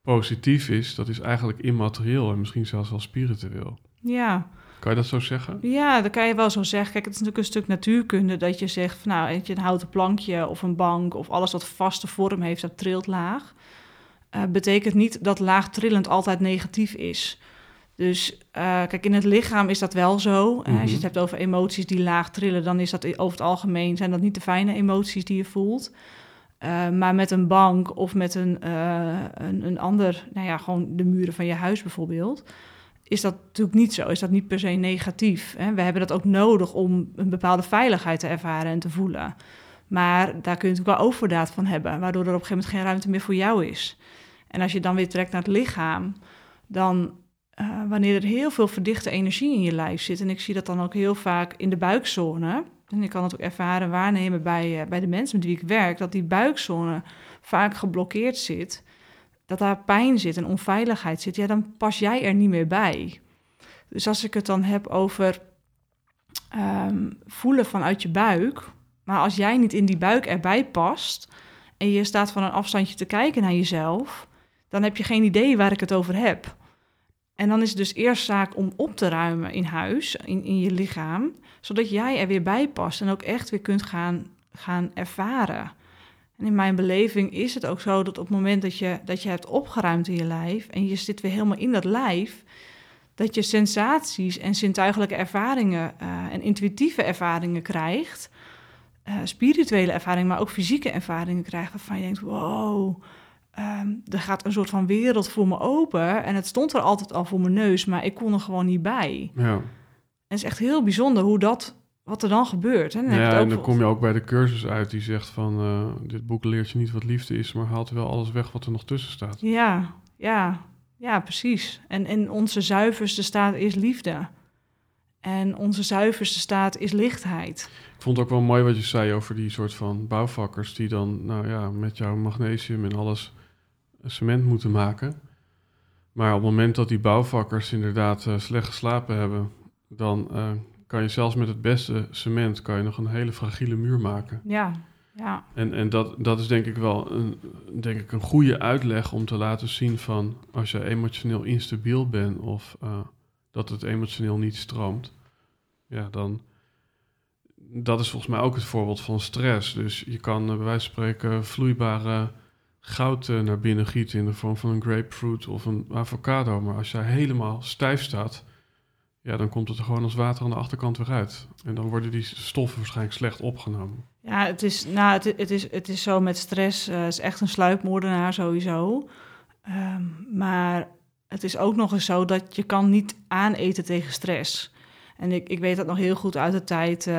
A: positief is, dat is eigenlijk immaterieel en misschien zelfs wel spiritueel.
B: Ja.
A: Kan je dat zo zeggen?
B: Ja, dat kan je wel zo zeggen. Kijk, het is natuurlijk een stuk natuurkunde dat je zegt, van, nou, weet je, een houten plankje of een bank of alles wat vaste vorm heeft, dat trilt laag. Uh, betekent niet dat laag trillend altijd negatief is. Dus uh, kijk, in het lichaam is dat wel zo. Mm -hmm. Als je het hebt over emoties die laag trillen, dan is dat over het algemeen zijn dat niet de fijne emoties die je voelt. Uh, maar met een bank of met een, uh, een, een, ander, nou ja, gewoon de muren van je huis bijvoorbeeld, is dat natuurlijk niet zo. Is dat niet per se negatief. Hè? We hebben dat ook nodig om een bepaalde veiligheid te ervaren en te voelen. Maar daar kun je natuurlijk wel overdaad van hebben, waardoor er op een gegeven moment geen ruimte meer voor jou is. En als je dan weer trekt naar het lichaam, dan uh, wanneer er heel veel verdichte energie in je lijf zit, en ik zie dat dan ook heel vaak in de buikzone, en ik kan het ook ervaren waarnemen bij, uh, bij de mensen met wie ik werk, dat die buikzone vaak geblokkeerd zit, dat daar pijn zit en onveiligheid zit, ja, dan pas jij er niet meer bij. Dus als ik het dan heb over um, voelen vanuit je buik, maar als jij niet in die buik erbij past en je staat van een afstandje te kijken naar jezelf, dan heb je geen idee waar ik het over heb. En dan is het dus eerst zaak om op te ruimen in huis, in, in je lichaam, zodat jij er weer bij past en ook echt weer kunt gaan, gaan ervaren. En in mijn beleving is het ook zo dat op het moment dat je, dat je hebt opgeruimd in je lijf en je zit weer helemaal in dat lijf, dat je sensaties en zintuigelijke ervaringen uh, en intuïtieve ervaringen krijgt, uh, spirituele ervaringen, maar ook fysieke ervaringen krijgt, waarvan je denkt, wow, um, er gaat een soort van wereld voor me open. En het stond er altijd al voor mijn neus, maar ik kon er gewoon niet bij.
A: Ja.
B: En het is echt heel bijzonder hoe dat, wat er dan gebeurt. Hè? Dan
A: ja, en dan kom je ook bij de cursus uit die zegt van... Uh, dit boek leert je niet wat liefde is, maar haalt wel alles weg wat er nog tussen staat.
B: Ja, ja, ja, precies. En, en onze zuiverste staat is liefde. En onze zuiverste staat is lichtheid.
A: Ik vond het ook wel mooi wat je zei over die soort van bouwvakkers... die dan, nou ja, met jouw magnesium en alles cement moeten maken. Maar op het moment dat die bouwvakkers inderdaad uh, slecht geslapen hebben, dan uh, kan je zelfs met het beste cement kan je nog een hele fragiele muur maken.
B: Ja, ja.
A: En, en dat, dat is denk ik wel een, denk ik een goede uitleg om te laten zien van als je emotioneel instabiel bent of uh, dat het emotioneel niet stroomt, ja, dan dat is volgens mij ook het voorbeeld van stress. Dus je kan bij wijze van spreken vloeibare goud uh, naar binnen gieten in de vorm van een grapefruit of een avocado. Maar als jij helemaal stijf staat, ja, dan komt het er gewoon als water aan de achterkant weer uit. En dan worden die stoffen waarschijnlijk slecht opgenomen.
B: Ja, het is, nou, het, is, het is zo met stress. Uh, het is echt een sluipmoordenaar sowieso. Um, maar het is ook nog eens zo dat je kan niet aaneten tegen stress. En ik, ik weet dat nog heel goed uit de tijd, uh,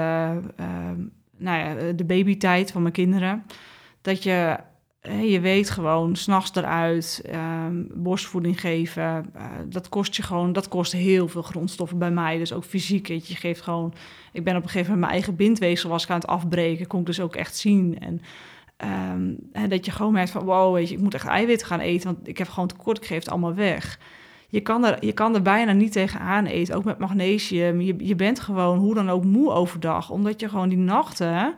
B: uh, nou ja, de babytijd van mijn kinderen. Dat je je weet gewoon, s'nachts eruit, um, borstvoeding geven. Uh, dat kost je gewoon, dat kost heel veel grondstoffen bij mij. Dus ook fysiek, je, geeft gewoon... Ik ben op een gegeven moment mijn eigen bindweefsel was ik aan het afbreken. Kon ik dus ook echt zien. En, en dat je gewoon merkt van, wow, weet je, ik moet echt eiwitten gaan eten. Want ik heb gewoon tekort, ik geef het allemaal weg. Je kan, er, je kan er bijna niet tegenaan eten, ook met magnesium. Je, je bent gewoon hoe dan ook moe overdag. Omdat je gewoon die nachten...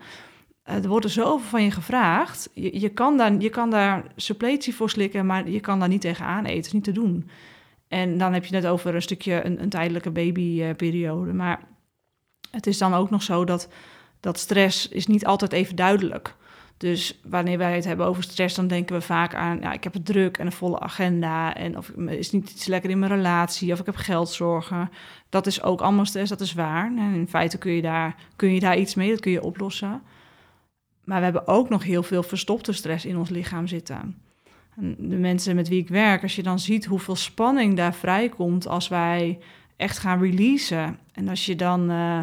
B: Er wordt er zoveel van je gevraagd. Je, je, kan daar, je kan daar suppletie voor slikken, maar je kan daar niet tegenaan eten. Is niet te doen. En dan heb je het over een stukje een, een tijdelijke babyperiode. Maar het is dan ook nog zo dat, dat stress is niet altijd even duidelijk. Dus wanneer wij het hebben over stress, dan denken we vaak aan... ja, ik heb het druk en een volle agenda... en of is niet iets lekker in mijn relatie... of ik heb geldzorgen. Dat is ook allemaal stress, dat is waar. En in feite kun je, daar, kun je daar iets mee, dat kun je oplossen... Maar we hebben ook nog heel veel verstopte stress in ons lichaam zitten. En de mensen met wie ik werk, als je dan ziet hoeveel spanning daar vrijkomt als wij echt gaan releasen. En als je dan uh,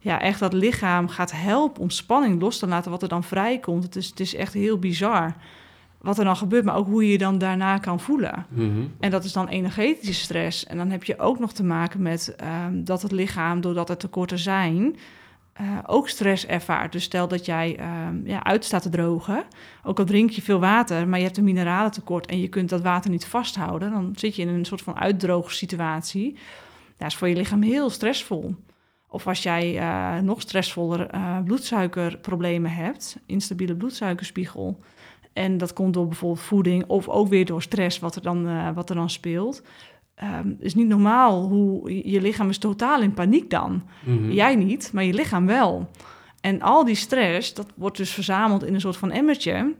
B: ja, echt dat lichaam gaat helpen om spanning los te laten, wat er dan vrijkomt. Het is, het is echt heel bizar wat er dan gebeurt, maar ook hoe je je dan daarna kan voelen.
A: Mm -hmm.
B: En dat is dan energetische stress. En dan heb je ook nog te maken met um, dat het lichaam, doordat er tekorten zijn, eh, ook stress ervaart. Dus stel dat jij uh, ja, uit staat te drogen, ook al drink je veel water, maar je hebt een mineralentekort en je kunt dat water niet vasthouden, dan zit je in een soort van uitdroogsituatie. Dat is voor je lichaam heel stressvol. Of als jij uh, nog stressvoller bloedsuikerproblemen hebt, instabiele bloedsuikerspiegel, en dat komt door bijvoorbeeld voeding of ook weer door stress, wat er dan, wat er dan speelt um, is niet normaal hoe je lichaam is totaal in paniek dan. Mhm. Jij niet, maar je lichaam wel. En al die stress, dat wordt dus verzameld in een soort van emmertje.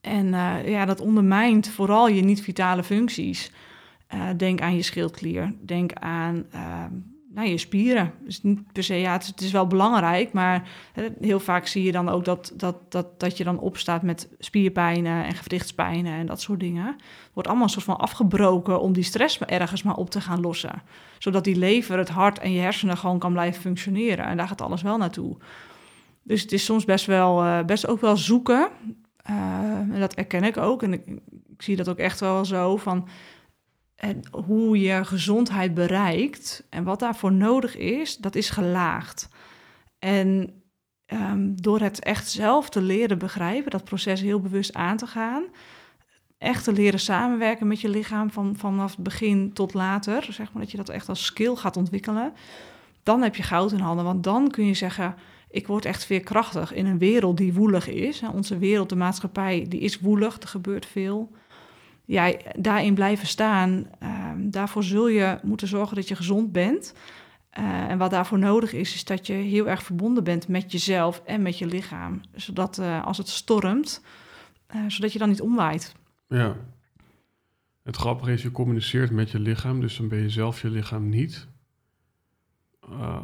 B: En uh, ja, dat ondermijnt vooral je niet-vitale functies. Uh, denk aan je schildklier, denk aan uh, nou, je spieren. Dus niet per se, ja, het is, wel belangrijk, maar heel vaak zie je dan ook dat, dat, dat, dat je dan opstaat met spierpijnen en gewrichtspijnen en dat soort dingen. Wordt allemaal een soort van afgebroken om die stress ergens maar op te gaan lossen. Zodat die lever, het hart en je hersenen gewoon kan blijven functioneren. En daar gaat alles wel naartoe. Dus het is soms best wel, uh, best ook wel zoeken. Uh, en dat erken ik ook. En ik, ik zie dat ook echt wel zo van en hoe je gezondheid bereikt en wat daarvoor nodig is, dat is gelaagd. En um, door het echt zelf te leren begrijpen, dat proces heel bewust aan te gaan, echt te leren samenwerken met je lichaam van, vanaf het begin tot later, zeg maar dat je dat echt als skill gaat ontwikkelen, dan heb je goud in handen. Want dan kun je zeggen, ik word echt veerkrachtig in een wereld die woelig is. Onze wereld, de maatschappij, die is woelig, er gebeurt veel ja, daarin blijven staan. Ehm, daarvoor zul je moeten zorgen dat je gezond bent. Uh, en wat daarvoor nodig is, is dat je heel erg verbonden bent met jezelf en met je lichaam. Zodat uh, als het stormt, uh, zodat je dan niet omwaait.
A: Ja. Het grappige is, je communiceert met je lichaam, dus dan ben je zelf je lichaam niet.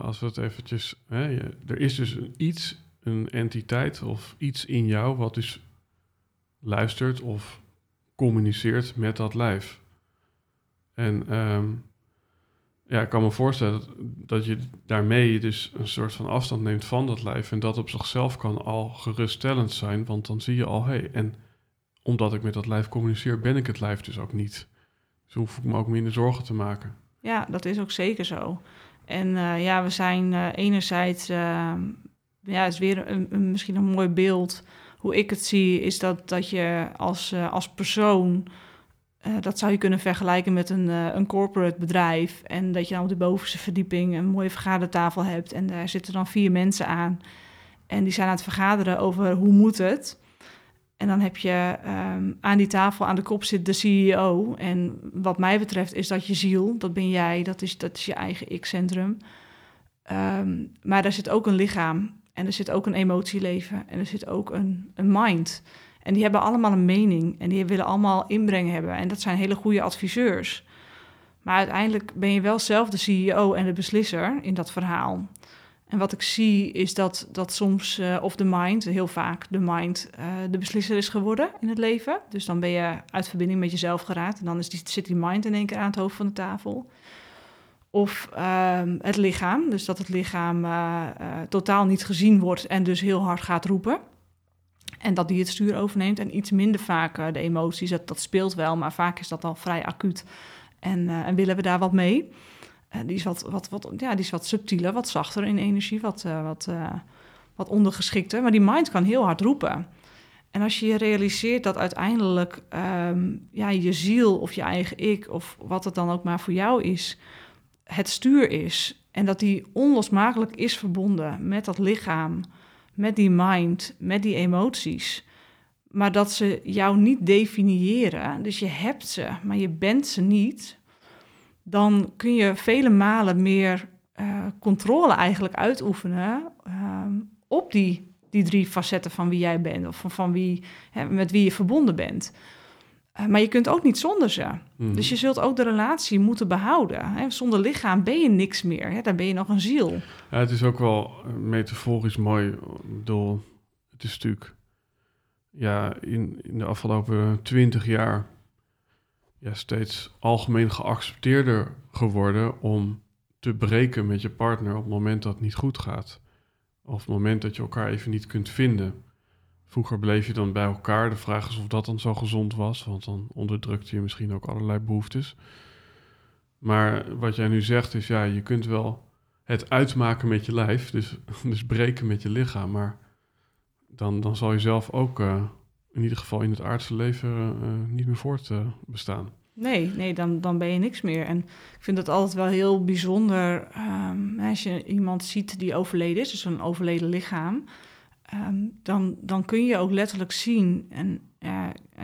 A: als we het eventjes... Hè, er is dus iets, een entiteit of iets in jou wat dus luistert of communiceert met dat lijf. En um, ja, ik kan me voorstellen dat, je daarmee dus een soort van afstand neemt van dat lijf. En dat op zichzelf kan al geruststellend zijn, want dan zie je al, hé, hey, en omdat ik met dat lijf communiceer, ben ik het lijf dus ook niet. Dus hoef ik me ook minder zorgen te maken.
B: Ja, dat is ook zeker zo. En uh, ja, we zijn uh, enerzijds, uh, ja, is weer een, misschien een mooi beeld hoe ik het zie, is dat, dat je als, uh, als persoon. Uh, dat zou je kunnen vergelijken met een, uh, een corporate bedrijf. En dat je dan op de bovenste verdieping een mooie vergadertafel hebt. En daar zitten dan vier mensen aan. En die zijn aan het vergaderen over hoe moet het. En dan heb je um, aan die tafel aan de kop zit de CEO. En wat mij betreft is dat je ziel, dat ben jij, dat is, dat is je eigen ik-centrum. Um, maar daar zit ook een lichaam. En er zit ook een emotieleven en er zit ook een, een mind. En die hebben allemaal een mening en die willen allemaal inbreng hebben. En dat zijn hele goede adviseurs. Maar uiteindelijk ben je wel zelf de CEO en de beslisser in dat verhaal. En wat ik zie is dat, dat soms, uh, of de mind, heel vaak de mind, uh, de beslisser is geworden in het leven. Dus dan ben je uit verbinding met jezelf geraakt. En dan is die, zit die mind in één keer aan het hoofd van de tafel. Of um, het lichaam, dus dat het lichaam uh, uh, totaal niet gezien wordt en dus heel hard gaat roepen. En dat die het stuur overneemt en iets minder vaak uh, de emoties. Dat, dat speelt wel, maar vaak is dat al vrij acuut. En, en willen we daar wat mee? die, is wat, wat, wat, ja, die is wat subtieler, wat zachter in energie, wat, wat, wat ondergeschikter. Maar die mind kan heel hard roepen. En als je je realiseert dat uiteindelijk um, ja, je ziel of je eigen ik, of wat het dan ook maar voor jou is, het stuur is. En dat die onlosmakelijk is verbonden met dat lichaam, met die mind, met die emoties. Maar dat ze jou niet definiëren. Dus je hebt ze, maar je bent ze niet. Dan kun je vele malen meer uh, controle eigenlijk uitoefenen uh, op die, die drie facetten van wie jij bent of van, van wie, hè, met wie je verbonden bent. Eh, maar je kunt ook niet zonder ze. Mhm. Dus je zult ook de relatie moeten behouden. Hè? Zonder lichaam ben je niks meer. Hè? Dan ben je nog een ziel.
A: Ja, het is ook wel metaforisch mooi. Bedoel, het is natuurlijk ja, in, in de afgelopen twintig jaar ja, steeds algemeen geaccepteerder geworden om te breken met je partner op het moment dat het niet goed gaat. Of op het moment dat je elkaar even niet kunt vinden. Vroeger bleef je dan bij elkaar. De vraag is of dat dan zo gezond was, want dan onderdrukte je misschien ook allerlei behoeftes. Maar wat jij nu zegt is, ja, je kunt wel het uitmaken met je lijf, dus, dus breken met je lichaam. Maar dan, dan zal je zelf ook uh, in ieder geval in het aardse leven uh, niet meer voort bestaan.
B: Nee, nee dan, dan ben je niks meer. En ik vind het altijd wel heel bijzonder um, als je iemand ziet die overleden is, dus een overleden lichaam. Um, dan, dan kun je ook letterlijk zien, en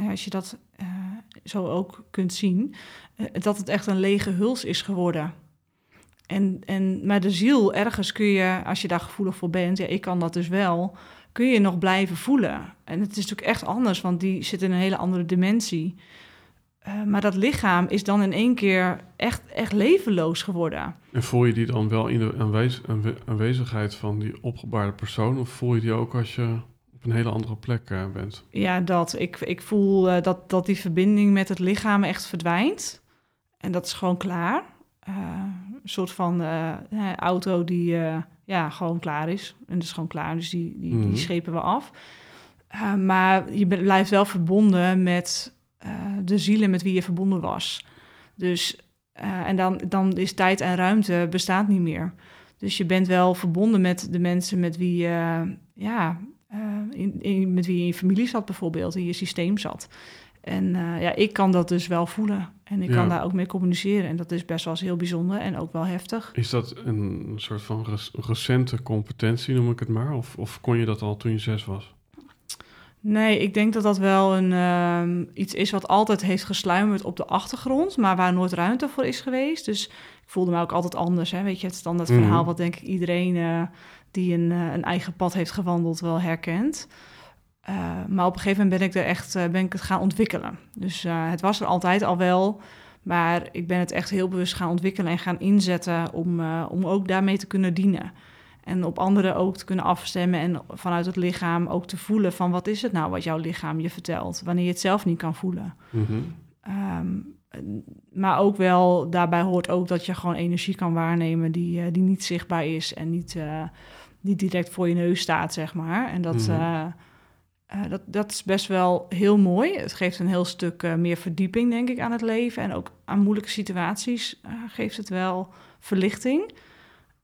B: als je dat zo ook kunt zien, dat het echt een lege huls is geworden. En, en, maar de ziel, ergens kun je, als je daar gevoelig voor bent, ja, ik kan dat dus wel, kun je nog blijven voelen. En het is natuurlijk echt anders, want die zit in een hele andere dimensie. Uh, maar dat lichaam is dan in één keer echt, echt levenloos geworden.
A: En voel je die dan wel in de aanwez aanwezigheid van die opgebaarde persoon? Of voel je die ook als je op een hele andere plek uh, bent?
B: Ja, dat. Ik, ik voel uh, dat, dat die verbinding met het lichaam echt verdwijnt. En dat is gewoon klaar. een soort van auto die ja, gewoon klaar is. En dat is gewoon klaar, dus die, die, die mhm. schepen we af. maar je blijft wel verbonden met uh, de zielen met wie je verbonden was. Dus, uh, en dan, dan is tijd en ruimte bestaat niet meer. Dus je bent wel verbonden met de mensen met wie je, ja, uh, in, in, met wie je in je familie zat bijvoorbeeld, in je systeem zat. En ja, ik kan dat dus wel voelen. En ik kan daar ook mee communiceren. En dat is best wel eens heel bijzonder en ook wel heftig.
A: Is dat een soort van recente competentie, noem ik het maar? Of, of kon je dat al toen je zes was?
B: Nee, ik denk dat dat wel een, uh, iets is wat altijd heeft gesluimerd op de achtergrond, maar waar nooit ruimte voor is geweest. Dus ik voelde me ook altijd anders. Hè? Weet je, het standaard mm. verhaal wat denk ik iedereen uh, die een, uh, een, eigen pad heeft gewandeld wel herkent. Eh, maar op een gegeven moment ben ik er echt ben ik het gaan ontwikkelen. Dus het was er altijd al wel, maar ik ben het echt heel bewust gaan ontwikkelen en gaan inzetten om, om ook daarmee te kunnen dienen. En op anderen ook te kunnen afstemmen en vanuit het lichaam ook te voelen van wat is het nou wat jouw lichaam je vertelt, wanneer je het zelf niet kan voelen. Mhm. Ehm, maar ook wel, daarbij hoort ook dat je gewoon energie kan waarnemen die, uh, die niet zichtbaar is en niet, uh, niet direct voor je neus staat, zeg maar. En dat, mhm. eh, dat, dat is best wel heel mooi. Het geeft een heel stuk meer verdieping, denk ik, aan het leven. En ook aan moeilijke situaties geeft het wel verlichting.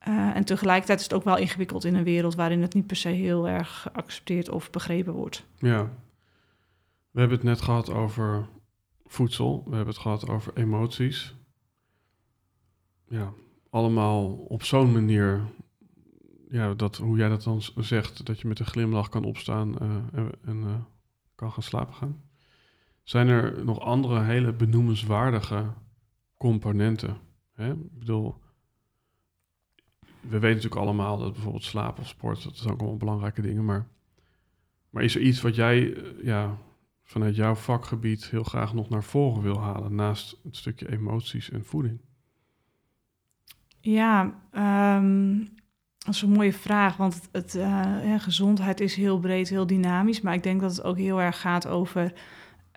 B: Uh, en tegelijkertijd is het ook wel ingewikkeld in een wereld waarin het niet per se heel erg geaccepteerd of begrepen wordt.
A: Ja, we hebben het net gehad over voedsel, we hebben het gehad over emoties. Ja, allemaal op zo'n manier, ja, dat, hoe jij dat dan zegt, dat je met een glimlach kan opstaan uh, en, uh, kan gaan slapen gaan. Zijn er nog andere hele benoemenswaardige componenten? Hè? Ik bedoel, we weten natuurlijk allemaal dat bijvoorbeeld slaap of sport, dat zijn ook allemaal belangrijke dingen. Maar, maar is er iets wat jij eh, ja, vanuit jouw vakgebied heel graag nog naar voren wil halen, naast het stukje emoties en voeding?
B: Ja, um, dat is een mooie vraag, want het, uh, gezondheid is heel breed, heel dynamisch. Maar ik denk dat het ook heel erg gaat over,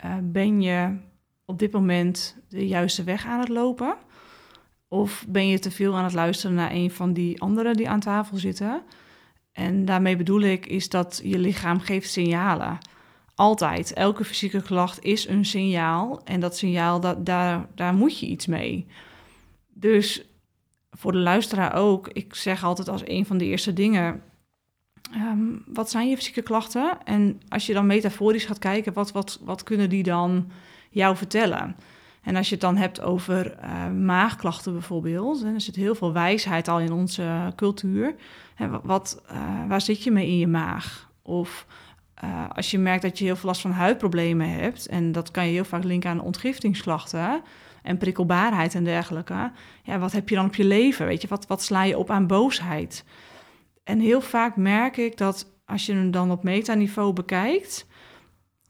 B: uh, ben je op dit moment de juiste weg aan het lopen? Of ben je te veel aan het luisteren naar een van die anderen die aan tafel zitten? En daarmee bedoel ik is dat je lichaam geeft signalen. Altijd. Elke fysieke klacht is een signaal. En dat signaal, dat, daar, daar moet je iets mee. Dus voor de luisteraar ook. Ik zeg altijd als een van de eerste dingen... Ehm, wat zijn je fysieke klachten? En als je dan metaforisch gaat kijken... wat, wat, wat kunnen die dan jou vertellen? En als je het dan hebt over uh, maagklachten bijvoorbeeld, er zit heel veel wijsheid al in onze cultuur. En wat, uh, waar zit je mee in je maag? Of uh, als je merkt dat je heel veel last van huidproblemen hebt, en dat kan je heel vaak linken aan ontgiftingsklachten en prikkelbaarheid en dergelijke. Ja, wat heb je dan op je leven? Weet je, wat, wat sla je op aan boosheid? En heel vaak merk ik dat als je hem dan op metaniveau bekijkt,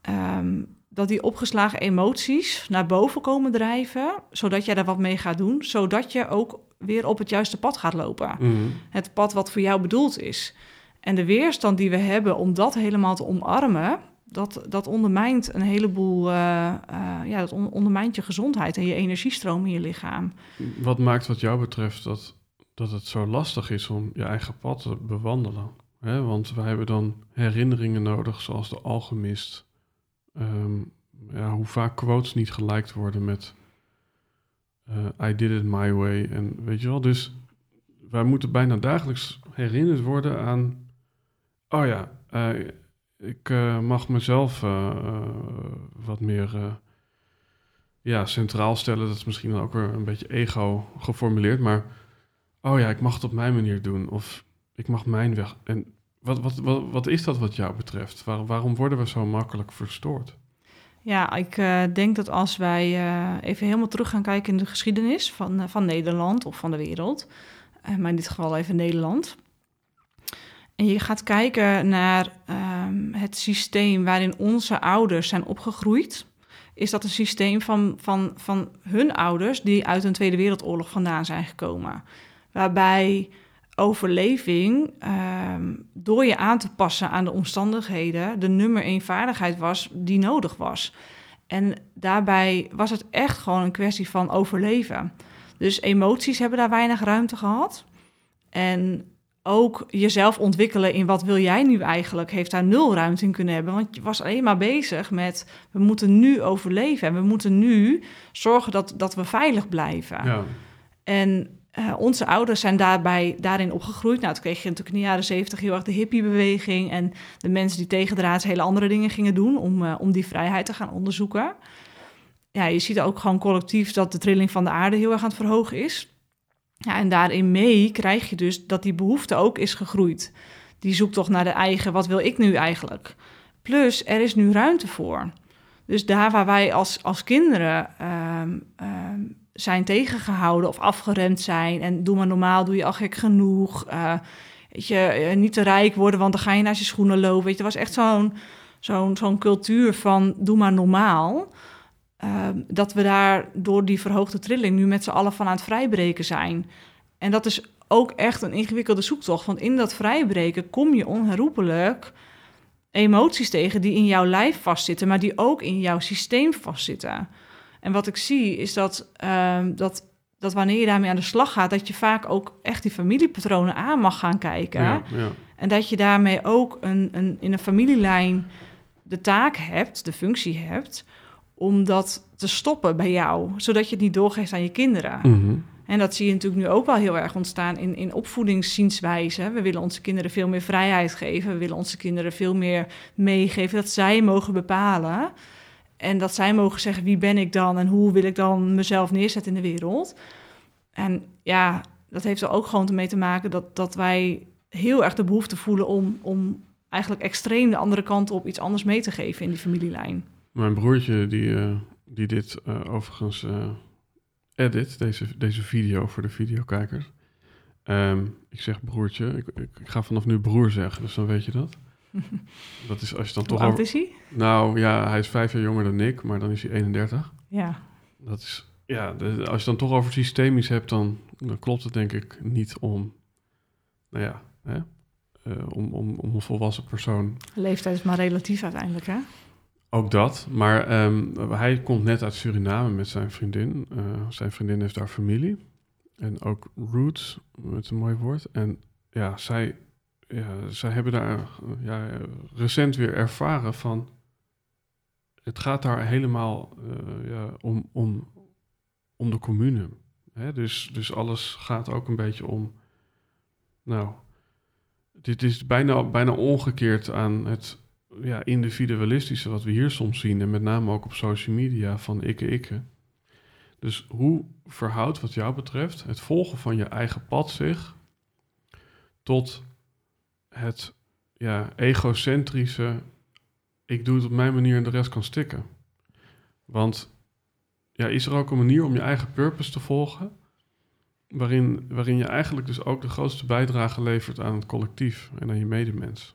B: um, dat die opgeslagen emoties naar boven komen drijven, zodat jij daar wat mee gaat doen, zodat je ook weer op het juiste pad gaat lopen. Mhm. Het pad wat voor jou bedoeld is. En de weerstand die we hebben om dat helemaal te omarmen, dat, dat ondermijnt een heleboel, uh, uh, ja, dat ondermijnt je gezondheid en je energiestroom in je lichaam.
A: Wat maakt wat jou betreft dat, dat het zo lastig is om je eigen pad te bewandelen? Hè? Want we hebben dan herinneringen nodig, zoals de alchemist, Ehm, ja, hoe vaak quotes niet geliked worden met uh, I did it my way. En weet je wel, dus wij moeten bijna dagelijks herinnerd worden aan... Oh ja, eh, ik eh, mag mezelf eh, eh, wat meer eh, ja, centraal stellen. Dat is misschien dan ook weer een beetje ego geformuleerd. Maar oh ja, ik mag het op mijn manier doen. Of ik mag mijn weg. En wat, wat, wat, wat is dat wat jou betreft? Waar, waarom worden we zo makkelijk verstoord?
B: Ja, ik eh, denk dat als wij eh, even helemaal terug gaan kijken in de geschiedenis van, eh, van Nederland of van de wereld, maar in dit geval even Nederland. En je gaat kijken naar ehm, het systeem waarin onze ouders zijn opgegroeid. Is dat een systeem van, van, van hun ouders die uit een Tweede Wereldoorlog vandaan zijn gekomen? Waarbij overleving, ehm, door je aan te passen aan de omstandigheden, de nummer één vaardigheid was die nodig was. En daarbij was het echt gewoon een kwestie van overleven. Dus emoties hebben daar weinig ruimte gehad. En ook jezelf ontwikkelen in wat wil jij nu eigenlijk, heeft daar nul ruimte in kunnen hebben. Want je was alleen maar bezig met, we moeten nu overleven en we moeten nu zorgen dat, dat we veilig blijven.
A: Ja,
B: En eh, onze ouders zijn daarbij, daarin opgegroeid. Nou, toen kreeg je natuurlijk in de jaren zeventig heel erg de hippiebeweging. En de mensen die tegendraads hele andere dingen gingen doen om, eh, om die vrijheid te gaan onderzoeken. Ja, je ziet ook gewoon collectief dat de trilling van de aarde heel erg aan het verhogen is. Ja, en daarin mee krijg je dus dat die behoefte ook is gegroeid. Die zoektocht naar de eigen, wat wil ik nu eigenlijk? Plus, er is nu ruimte voor. Dus daar waar wij als, als kinderen ehm, ehm, zijn tegengehouden of afgeremd zijn... en doe maar normaal, doe je al gek genoeg... eh, weet je, eh, niet te rijk worden, want dan ga je naar je schoenen lopen. Weet je, er was echt zo'n zo'n zo'n cultuur van doe maar normaal... Ehm, dat we daar door die verhoogde trilling nu met z'n allen van aan het vrijbreken zijn. En dat is ook echt een ingewikkelde zoektocht. Want in dat vrijbreken kom je onherroepelijk emoties tegen die in jouw lijf vastzitten, maar die ook in jouw systeem vastzitten. En wat ik zie is dat, ehm, dat, dat wanneer je daarmee aan de slag gaat, dat je vaak ook echt die familiepatronen aan mag gaan kijken.
A: ja, ja.
B: En dat je daarmee ook een, een, in een familielijn de taak hebt, de functie hebt, om dat te stoppen bij jou, zodat je het niet doorgeeft aan je kinderen.
A: Mhm.
B: En dat zie je natuurlijk nu ook wel heel erg ontstaan in, in opvoedingszienswijze. We willen onze kinderen veel meer vrijheid geven. We willen onze kinderen veel meer meegeven dat zij mogen bepalen. En dat zij mogen zeggen wie ben ik dan en hoe wil ik dan mezelf neerzetten in de wereld. En ja, dat heeft er ook gewoon mee te maken dat, dat wij heel erg de behoefte voelen om, om eigenlijk extreem de andere kant op iets anders mee te geven in die familielijn.
A: Mijn broertje, die, eh, die dit eh, overigens eh, edit, deze, deze video voor de videokijkers. Ehm, ik zeg broertje, ik, ik ga vanaf nu broer zeggen, dus dan weet je dat. Dat is als je dan
B: Hoe
A: toch
B: is hij?
A: Nou ja, hij is vijf jaar jonger dan ik, maar dan is hij 31.
B: Ja.
A: Dat is, ja, de- als je dan toch over systemisch hebt, dan, dan klopt het denk ik niet om, nou ja, hè, eh, om, om, om een volwassen persoon
B: Leeftijd is maar relatief uiteindelijk, hè?
A: Ook dat, maar ehm, hij komt net uit Suriname met zijn vriendin. Eh, zijn vriendin heeft daar familie. En ook roots, met een mooi woord. En ja, zij, zij hebben daar ja, recent weer ervaren van... Het gaat daar helemaal eh, ja, om, om, om de commune. Hè? Dus, dus alles gaat ook een beetje om... Nou, dit is bijna, bijna omgekeerd aan het ja, individualistische wat we hier soms zien. En met name ook op social media van ikke ikke. Dus hoe verhoudt wat jou betreft het volgen van je eigen pad zich tot het ja, egocentrische ik doe het op mijn manier en de rest kan stikken. Want ja, is er ook een manier om je eigen purpose te volgen waarin, waarin je eigenlijk dus ook de grootste bijdrage levert aan het collectief en aan je medemens?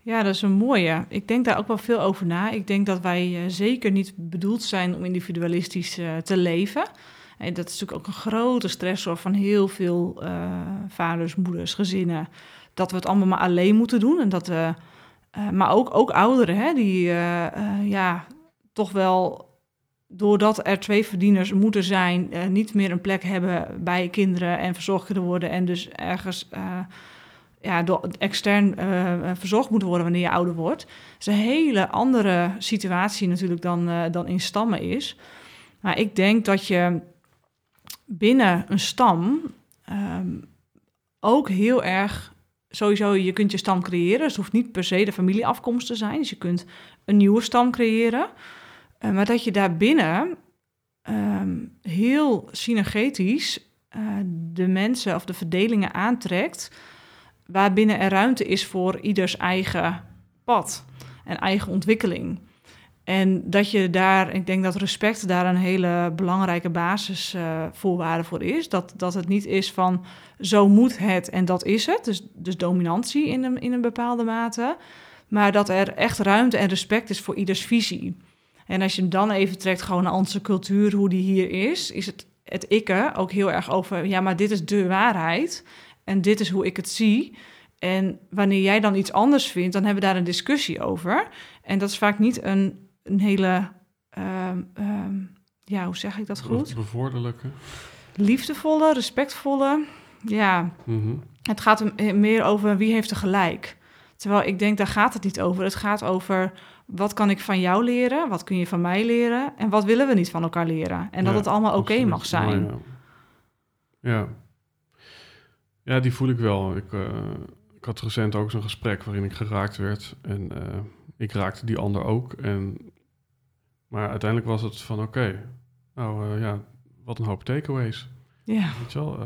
B: Ja, dat is een mooie. Ik denk daar ook wel veel over na. Ik denk dat wij eh, zeker niet bedoeld zijn om individualistisch eh, te leven. En dat is natuurlijk ook een grote stressor van heel veel eh, vaders, moeders, gezinnen. Dat we het allemaal maar alleen moeten doen. En dat, eh, maar ook, ook ouderen, hè, die eh, eh, ja, toch wel doordat er twee verdieners moeten zijn, niet meer een plek hebben bij kinderen en verzorgd kunnen worden. En dus ergens ja, door, extern eh, verzorgd moeten worden wanneer je ouder wordt. Dat is een hele andere situatie natuurlijk dan, dan in stammen is. Maar ik denk dat je binnen een stam, ehm, ook heel erg, sowieso, je kunt je stam creëren. Dus het hoeft niet per se de familieafkomst te zijn. Dus je kunt een nieuwe stam creëren. Uh, maar dat je daarbinnen um, heel synergetisch uh, de mensen of de verdelingen aantrekt, waarbinnen er ruimte is voor ieders eigen pad en eigen ontwikkeling. En dat je daar, ik denk dat respect daar een hele belangrijke basisvoorwaarde uh, voor is. Dat, dat het niet is van zo moet het en dat is het. Dus, dus dominantie in een, in een bepaalde mate. Maar dat er echt ruimte en respect is voor ieders visie. En als je hem dan even trekt gewoon naar onze cultuur, hoe die hier is, is het, het ikken ook heel erg over, ja, maar dit is de waarheid en dit is hoe ik het zie. En wanneer jij dan iets anders vindt, dan hebben we daar een discussie over. En dat is vaak niet een, een hele, um, um, ja, hoe zeg ik dat goed?
A: Bevorderlijke.
B: Liefdevolle, respectvolle. Ja, mm -hmm. het gaat meer over wie heeft er gelijk. Terwijl ik denk, daar gaat het niet over. Het gaat over wat kan ik van jou leren? Wat kun je van mij leren? En wat willen we niet van elkaar leren? En dat het allemaal oké okay mag zijn.
A: ja. ja. ja. die voel ik wel. Ik, uh, ik had recent ook zo'n gesprek waarin ik geraakt werd. En uh, ik raakte die ander ook. En, maar uiteindelijk was het van oké, okay, nou uh, ja, wat een hoop takeaways.
B: Ja.
A: Weet je wel,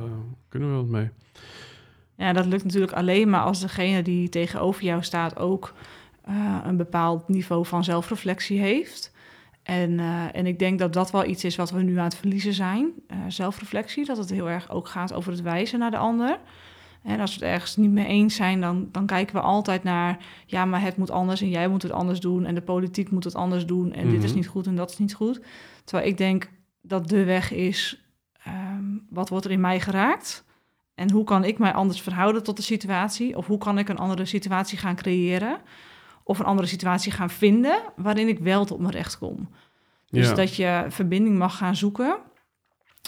A: kunnen we wat mee?
B: Ja, dat lukt natuurlijk alleen maar als degene die tegenover jou staat ook uh, een bepaald niveau van zelfreflectie heeft. En, uh, en ik denk dat dat wel iets is wat we nu aan het verliezen zijn. Uh, zelfreflectie, dat het heel erg ook gaat over het wijzen naar de ander. En als we het ergens niet mee eens zijn, dan, dan kijken we altijd naar... ja, maar het moet anders en jij moet het anders doen... en de politiek moet het anders doen en dit is niet goed en dat is niet goed. Terwijl ik denk dat de weg is... Um, wat wordt er in mij geraakt? En hoe kan ik mij anders verhouden tot de situatie? Of hoe kan ik een andere situatie gaan creëren? Of een andere situatie gaan vinden waarin ik wel tot mijn recht kom. Dus
A: Ja.
B: dat je verbinding mag gaan zoeken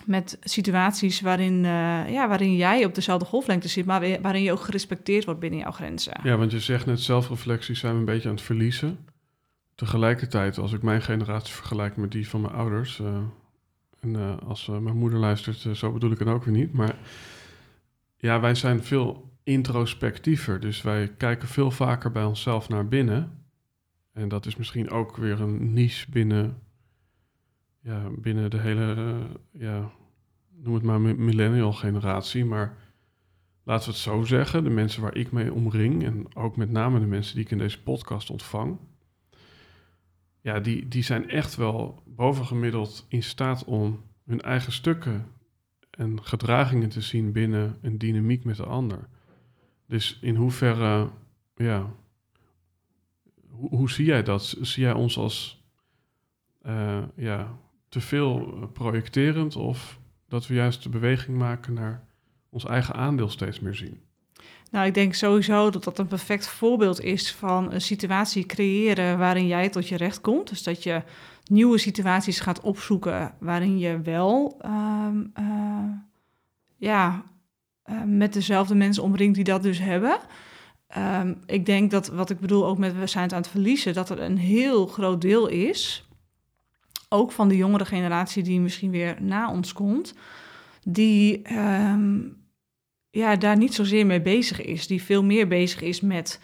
B: met situaties waarin, eh, ja, waarin jij op dezelfde golflengte zit, maar wa- waarin je ook gerespecteerd wordt binnen jouw grenzen.
A: Ja, want je zegt net zelfreflectie zijn we een beetje aan het verliezen. Tegelijkertijd, als ik mijn generatie vergelijk met die van mijn ouders... eh, en eh, als mijn moeder luistert, zo bedoel ik het ook weer niet. Maar ja, wij zijn veel introspectiever. Dus wij kijken veel vaker bij onszelf naar binnen. En dat is misschien ook weer een niche binnen, ja, binnen de hele, eh, ja, noem het maar mi- millennial generatie. Maar laten we het zo zeggen, de mensen waar ik mee omring... en ook met name de mensen die ik in deze podcast ontvang... ja, die, die zijn echt wel bovengemiddeld in staat om hun eigen stukken en gedragingen te zien binnen een dynamiek met de ander. Dus in hoeverre, ja, hoe, hoe zie jij dat? Zie jij ons als, eh, ja, te veel eh, projecterend of dat we juist de beweging maken naar ons eigen aandeel steeds meer zien?
B: Nou, ik denk sowieso dat dat een perfect voorbeeld is van een situatie creëren waarin jij tot je recht komt. Dus dat je nieuwe situaties gaat opzoeken waarin je wel ehm, eh, ja, eh, met dezelfde mensen omringt die dat dus hebben. Ehm, ik denk dat wat ik bedoel ook met we zijn het aan het verliezen, dat er een heel groot deel is, ook van de jongere generatie die misschien weer na ons komt, die ehm, ja, daar niet zozeer mee bezig is. Die veel meer bezig is met,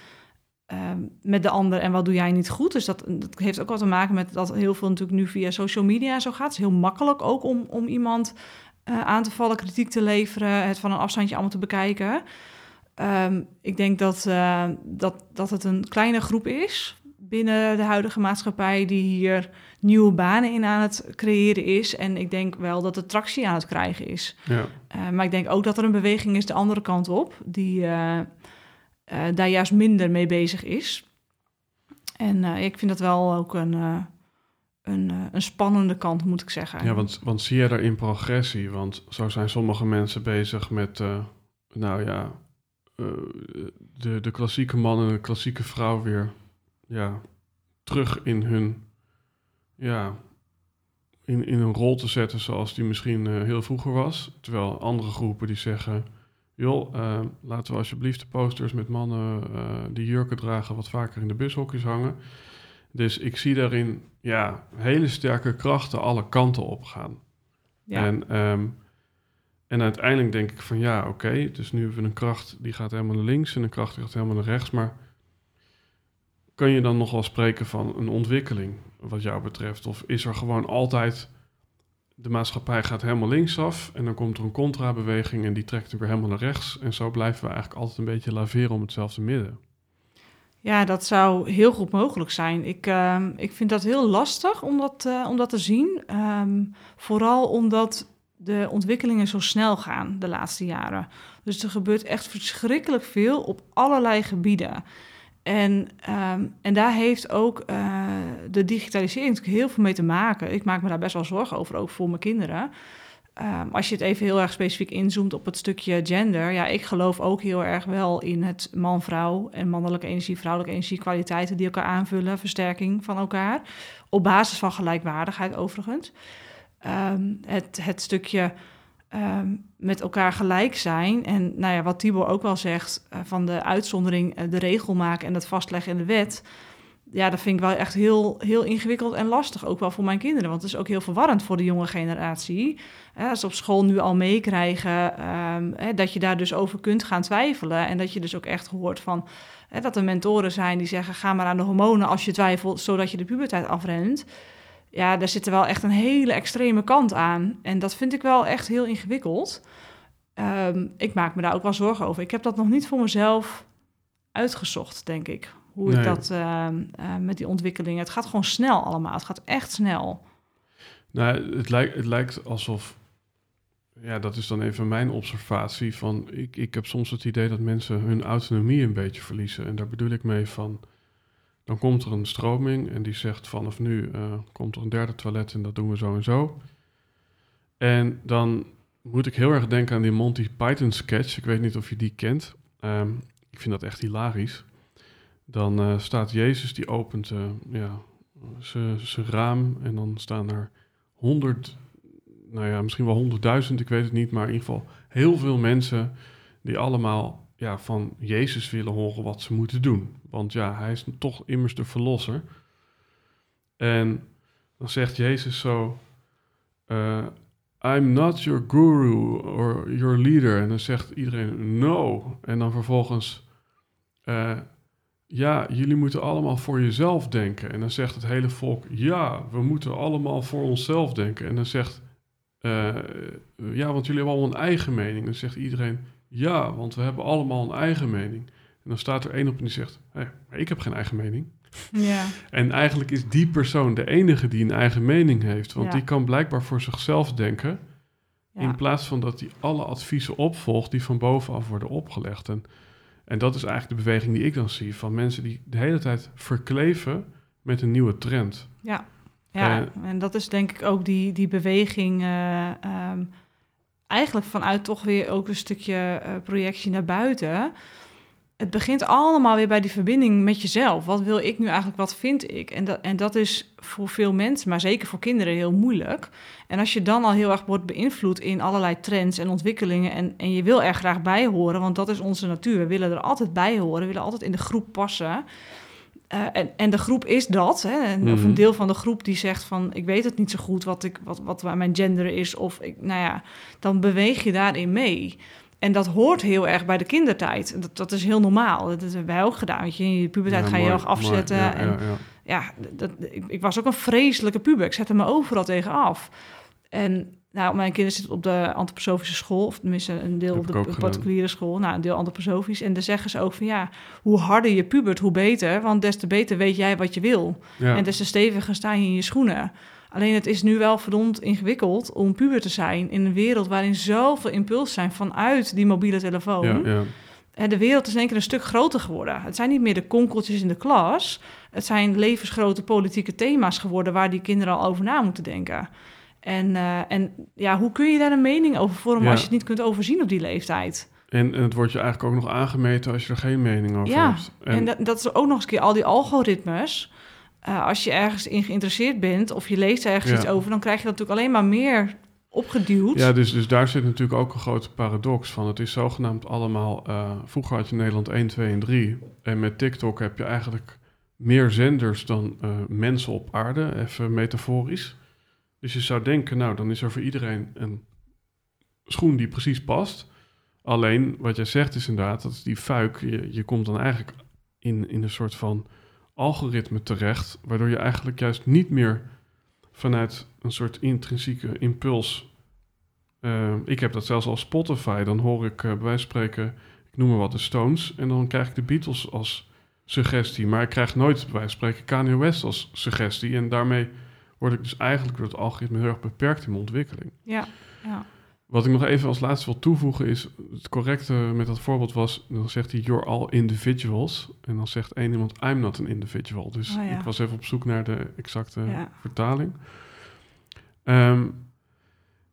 B: ehm, met de ander en wat doe jij niet goed. Dus dat, dat heeft ook wat te maken met dat heel veel natuurlijk nu via social media zo gaat. Het is heel makkelijk ook om, om iemand eh, aan te vallen, kritiek te leveren, het van een afstandje allemaal te bekijken. Ehm, ik denk dat, eh, dat, dat het een kleine groep is binnen de huidige maatschappij die hier nieuwe banen in aan het creëren is. En ik denk wel dat het tractie aan het krijgen is.
A: Ja,
B: Uh, maar ik denk ook dat er een beweging is de andere kant op, die uh, uh, daar juist minder mee bezig is. En ik vind dat wel ook een, een, een spannende kant, moet ik zeggen.
A: ja want, want zie je daarin progressie? Want zo zijn sommige mensen bezig met, uh, nou ja, uh, de, de klassieke man en de klassieke vrouw weer ja, terug in hun, ja, in, in een rol te zetten zoals die misschien uh, heel vroeger was. Terwijl andere groepen die zeggen, joh, uh, laten we alsjeblieft de posters met mannen uh, die jurken dragen wat vaker in de bushokjes hangen. Dus ik zie daarin ja, hele sterke krachten alle kanten op gaan.
B: Ja.
A: En um, En uiteindelijk denk ik van ja, oké, dus nu hebben we een kracht die gaat helemaal naar links en een kracht die gaat helemaal naar rechts. Maar kun je dan nog wel spreken van een ontwikkeling wat jou betreft? Of is er gewoon altijd de maatschappij gaat helemaal linksaf en dan komt er een contrabeweging en die trekt hem weer helemaal naar rechts. En zo blijven we eigenlijk altijd een beetje laveren om hetzelfde midden.
B: Ja, dat zou heel goed mogelijk zijn. Ik, ehm, ik vind dat heel lastig om dat, uh, om dat te zien. Ehm, vooral omdat de ontwikkelingen zo snel gaan de laatste jaren. Dus er gebeurt echt verschrikkelijk veel op allerlei gebieden. En, ehm, en daar heeft ook uh, de digitalisering natuurlijk heel veel mee te maken. Ik maak me daar best wel zorgen over, ook voor mijn kinderen. Um, als je het even heel erg specifiek inzoomt op het stukje gender. Ja, ik geloof ook heel erg wel in het man-vrouw en mannelijke energie, vrouwelijke energie, kwaliteiten die elkaar aanvullen, versterking van elkaar. Op basis van gelijkwaardigheid overigens. Um, het, het stukje um, met elkaar gelijk zijn. En nou ja, wat Tibor ook wel zegt, uh, van de uitzondering uh, de regel maken en het vastleggen in de wet. Ja, dat vind ik wel echt heel, heel ingewikkeld en lastig, ook wel voor mijn kinderen. Want het is ook heel verwarrend voor de jonge generatie. Hè, als ze op school nu al meekrijgen hè, dat je daar dus over kunt gaan twijfelen. En dat je dus ook echt hoort van dat er mentoren zijn die zeggen: ga maar aan de hormonen als je twijfelt, zodat je de puberteit afrent ja, daar zit er wel echt een hele extreme kant aan. En dat vind ik wel echt heel ingewikkeld. Um, ik maak me daar ook wel zorgen over. Ik heb dat nog niet voor mezelf uitgezocht, denk ik. Hoe nee. ik dat uh, uh, met die ontwikkelingen. Het gaat gewoon snel allemaal. Het gaat echt snel.
A: Nou, het lijkt, het lijkt alsof. Ja, dat is dan even mijn observatie. Van ik, ik heb soms het idee dat mensen hun autonomie een beetje verliezen. En daar bedoel ik mee van dan komt er een stroming en die zegt vanaf nu uh, komt er een derde toilet en dat doen we zo en zo. En dan moet ik heel erg denken aan die Monty Python sketch. Ik weet niet of je die kent. Um, ik vind dat echt hilarisch. Dan uh, staat Jezus, die opent uh, ja, zijn raam en dan staan er honderd, nou ja, misschien wel honderdduizend, ik weet het niet, maar in ieder geval heel veel mensen die allemaal ja, van Jezus willen horen wat ze moeten doen. Want ja, hij is toch immers de verlosser. En dan zegt Jezus zo: uh, I'm not your guru or your leader. En dan zegt iedereen no. En dan vervolgens: uh, Ja, jullie moeten allemaal voor jezelf denken. En dan zegt het hele volk: Ja, we moeten allemaal voor onszelf denken. En dan zegt: uh, Ja, want jullie hebben allemaal een eigen mening. Dan zegt iedereen: ja, want we hebben allemaal een eigen mening. En dan staat er één op en die zegt: hey, maar ik heb geen eigen mening.
B: Ja.
A: En eigenlijk is die persoon de enige die een eigen mening heeft. Want ja. die kan blijkbaar voor zichzelf denken. Ja. In plaats van dat hij alle adviezen opvolgt die van bovenaf worden opgelegd. En, en dat is eigenlijk de beweging die ik dan zie. Van mensen die de hele tijd verkleven met een nieuwe trend.
B: Ja, ja. Uh, en dat is denk ik ook die, die beweging. Uh, um, eigenlijk vanuit toch weer ook een stukje uh, projectie naar buiten. Het begint allemaal weer bij die verbinding met jezelf. Wat wil ik nu eigenlijk? Wat vind ik? En dat, en dat is voor veel mensen, maar zeker voor kinderen, heel moeilijk. En als je dan al heel erg wordt beïnvloed in allerlei trends en ontwikkelingen. En, en je wil er graag bij horen, want dat is onze natuur. We willen er altijd bij horen, we willen altijd in de groep passen. Uh, en, en, de groep is dat, hè? En, of een deel van de groep die zegt van ik weet het niet zo goed wat, ik, wat, wat mijn gender is, of ik, nou ja, dan beweeg je daarin mee. En dat hoort heel erg bij de kindertijd. Dat, dat is heel normaal. Dat hebben wij ook gedaan. Weet je, in je puberteit ja, ga je heel erg afzetten. Mooi, ja, en, ja, ja. dat, ik, ik, was ook een vreselijke puber. Ik zette me overal tegen af. En nou, mijn kinderen zitten op de antroposofische school, of tenminste een deel op de particuliere school, nou, een deel antroposofisch. En dan zeggen ze ook van ja, hoe harder je pubert, hoe beter, want des te beter weet jij wat je wil. En des te steviger sta je in je schoenen. Alleen het is nu wel verdomd ingewikkeld om puber te zijn in een wereld waarin zoveel impuls zijn vanuit die mobiele telefoon.
A: Ja,
B: de wereld is in één keer een stuk groter geworden. Het zijn niet meer de konkeltjes in de klas. Het zijn levensgrote politieke thema's geworden waar die kinderen al over na moeten denken. En, uh, en ja, hoe kun je daar een mening over vormen ja. als je het niet kunt overzien op die leeftijd?
A: En, en het wordt je eigenlijk ook nog aangemeten als je er geen mening over
B: ja,
A: hebt.
B: En, en dat, dat, is ook nog eens een keer al die algoritmes. Uh, als je ergens in geïnteresseerd bent of je leest ergens ja. iets over, dan krijg je dat natuurlijk alleen maar meer opgeduwd.
A: Ja, dus, dus daar zit natuurlijk ook een grote paradox van. Het is zogenaamd allemaal... Uh, vroeger had je Nederland 1, 2 en 3. En met TikTok heb je eigenlijk meer zenders dan uh, mensen op aarde, even metaforisch. Dus je zou denken, nou, dan is er voor iedereen een schoen die precies past. Alleen wat jij zegt is inderdaad, dat is die fuik. Je, je komt dan eigenlijk in, in een soort van algoritme terecht, waardoor je eigenlijk juist niet meer vanuit een soort intrinsieke impuls. Uh, ik heb dat zelfs als Spotify. Dan hoor ik uh, bij wijze van spreken, ik noem maar wat de Stones, en dan krijg ik de Beatles als suggestie. Maar ik krijg nooit bij spreken Kanye West als suggestie. En daarmee word ik dus eigenlijk door het algoritme heel erg beperkt in mijn ontwikkeling.
B: Ja, ja.
A: Wat ik nog even als laatste wil toevoegen is, het correcte met dat voorbeeld was, dan zegt hij, you're all individuals. En dan zegt één iemand, I'm not an individual. Dus
B: Oh ja.
A: ik was even op zoek naar de exacte
B: Ja.
A: vertaling. Ehm,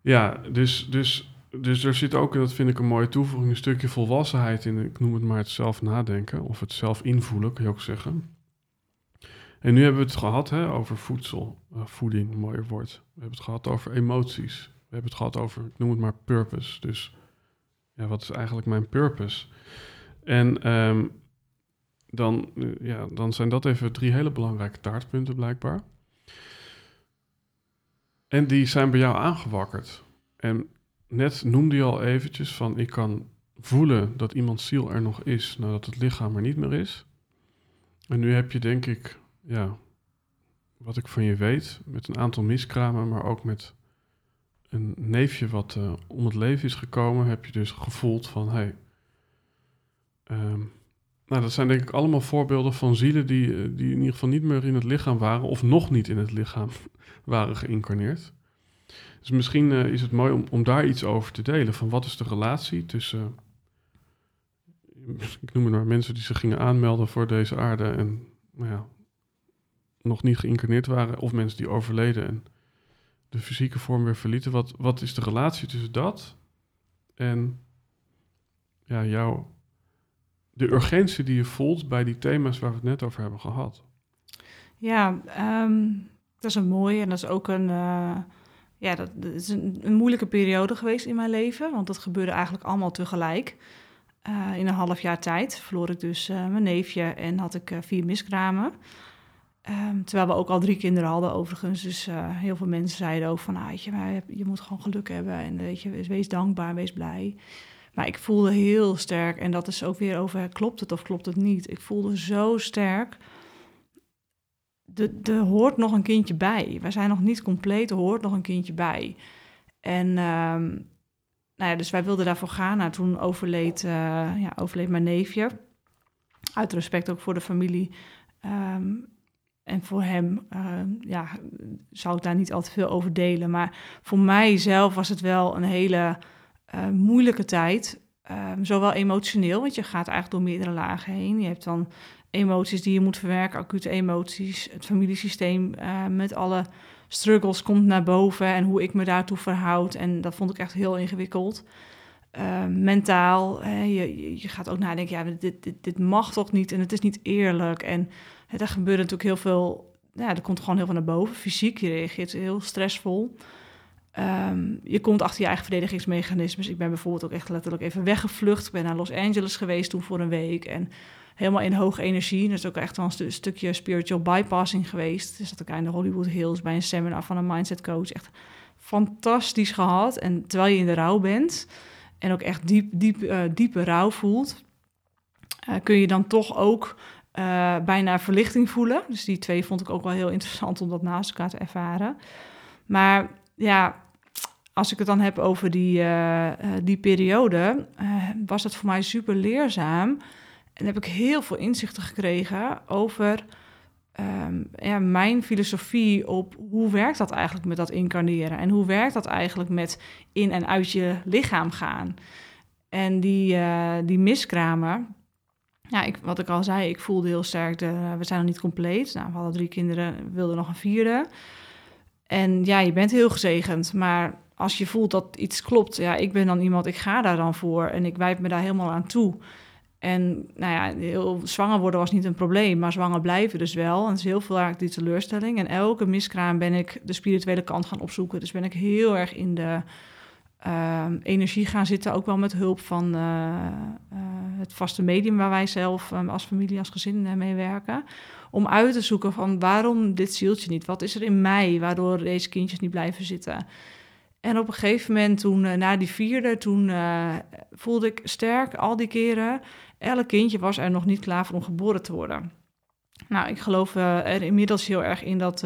A: ja, dus, dus, dus er zit ook, en dat vind ik een mooie toevoeging, een stukje volwassenheid in, ik noem het maar het zelf nadenken, of het zelf invoelen, kun je ook zeggen. En nu hebben we het gehad hè, over voedsel, eh, voeding, een mooier woord. We hebben het gehad over emoties. We hebben het gehad over, ik noem het maar purpose. Dus ja, wat is eigenlijk mijn purpose? En ehm, dan, eh, ja, dan zijn dat even drie hele belangrijke taartpunten blijkbaar. En die zijn bij jou aangewakkerd. En net noemde je al eventjes van ik kan voelen dat iemands ziel er nog is nadat het lichaam er niet meer is. En nu heb je denk ik, ja, wat ik van je weet, met een aantal miskramen, maar ook met een neefje wat eh, om het leven is gekomen, heb je dus gevoeld van. Hey, ehm, nou, dat zijn denk ik allemaal voorbeelden van zielen die, eh, die in ieder geval niet meer in het lichaam waren, of nog niet in het lichaam waren geïncarneerd. Dus misschien eh, is het mooi om, om daar iets over te delen. Van wat is de relatie tussen, ik noem het maar, mensen die zich gingen aanmelden voor deze aarde en nou ja, nog niet geïncarneerd waren, of mensen die overleden en de fysieke vorm weer verlieten. Wat, wat is de relatie tussen dat en ja, jouw, de urgentie die je voelt bij die thema's waar we het net over hebben gehad?
B: Ja, ehm, dat is een mooie en dat is ook een, eh, ja, dat, is een, moeilijke periode geweest in mijn leven, want dat gebeurde eigenlijk allemaal tegelijk. Eh, in een half jaar tijd verloor ik dus eh, mijn neefje en had ik vier miskramen. Ehm, terwijl we ook al drie kinderen hadden overigens. Dus eh, heel veel mensen zeiden ook van... Ah, je, maar je, moet gewoon geluk hebben en weet je, wees, dankbaar, wees blij. Maar ik voelde heel sterk, en dat is ook weer over... klopt het of klopt het niet? Ik voelde zo sterk... Er, hoort nog een kindje bij. We zijn nog niet compleet, er hoort nog een kindje bij. En ehm, nou ja, dus wij wilden daarvoor gaan. Nou, toen overleed, eh, ja, overleed mijn neefje. Uit respect ook voor de familie. Ehm, en voor hem ehm, ja, zou ik daar niet al te veel over delen. Maar voor mijzelf was het wel een hele eh, moeilijke tijd. Ehm, zowel emotioneel, want je gaat eigenlijk door meerdere lagen heen. Je hebt dan emoties die je moet verwerken, acute emoties. Het familiesysteem eh, met alle struggles komt naar boven en hoe ik me daartoe verhoud. En dat vond ik echt heel ingewikkeld. Uh, mentaal, hè, je, je gaat ook nadenken, ja, dit, dit, dit mag toch niet en het is niet eerlijk. En daar gebeurt natuurlijk heel veel, ja, er komt gewoon heel veel naar boven. Fysiek, je reageert heel stressvol. Um, je komt achter je eigen verdedigingsmechanismes. Ik ben bijvoorbeeld ook echt letterlijk even weggevlucht. Ik ben naar Los Angeles geweest toen voor een week en helemaal in hoge energie. Dat is ook echt wel een stu stukje spiritual bypassing geweest. Dus dat ik in de Hollywood Hills bij een seminar van een mindset coach echt fantastisch gehad. En terwijl je in de rouw bent en ook echt diep, diep, uh, diepe rouw voelt, uh, kun je dan toch ook uh, bijna verlichting voelen. Dus die twee vond ik ook wel heel interessant om dat naast elkaar te ervaren. Maar ja, als ik het dan heb over die, uh, die periode, was het voor mij super leerzaam. En heb ik heel veel inzichten gekregen over um, ja, mijn filosofie op hoe werkt dat eigenlijk met dat incarneren. En hoe werkt dat eigenlijk met in en uit je lichaam gaan. En die, uh, die miskramen, ja, ik, wat ik al zei, ik voelde heel sterk, de, we zijn nog niet compleet. Nou, we hadden drie kinderen, wilden nog een vierde. En ja, je bent heel gezegend, maar als je voelt dat iets klopt, ja, ik ben dan iemand, ik ga daar dan voor en ik wijp me daar helemaal aan toe. En nou ja, heel, zwanger worden was niet een probleem, maar zwanger blijven dus wel. En het is heel veel eigenlijk die teleurstelling. En elke miskraam ben ik de spirituele kant gaan opzoeken. Dus ben ik heel erg in de uh, energie gaan zitten, ook wel met hulp van uh, uh, het vaste medium waar wij zelf um, als familie, als gezin mee werken. Om uit te zoeken van waarom dit zieltje niet? Wat is er in mij waardoor deze kindjes niet blijven zitten? En op een gegeven moment, toen uh, na die vierde, toen uh, voelde ik sterk al die keren. Elk kindje was er nog niet klaar voor om geboren te worden. Nou, ik geloof er inmiddels heel erg in dat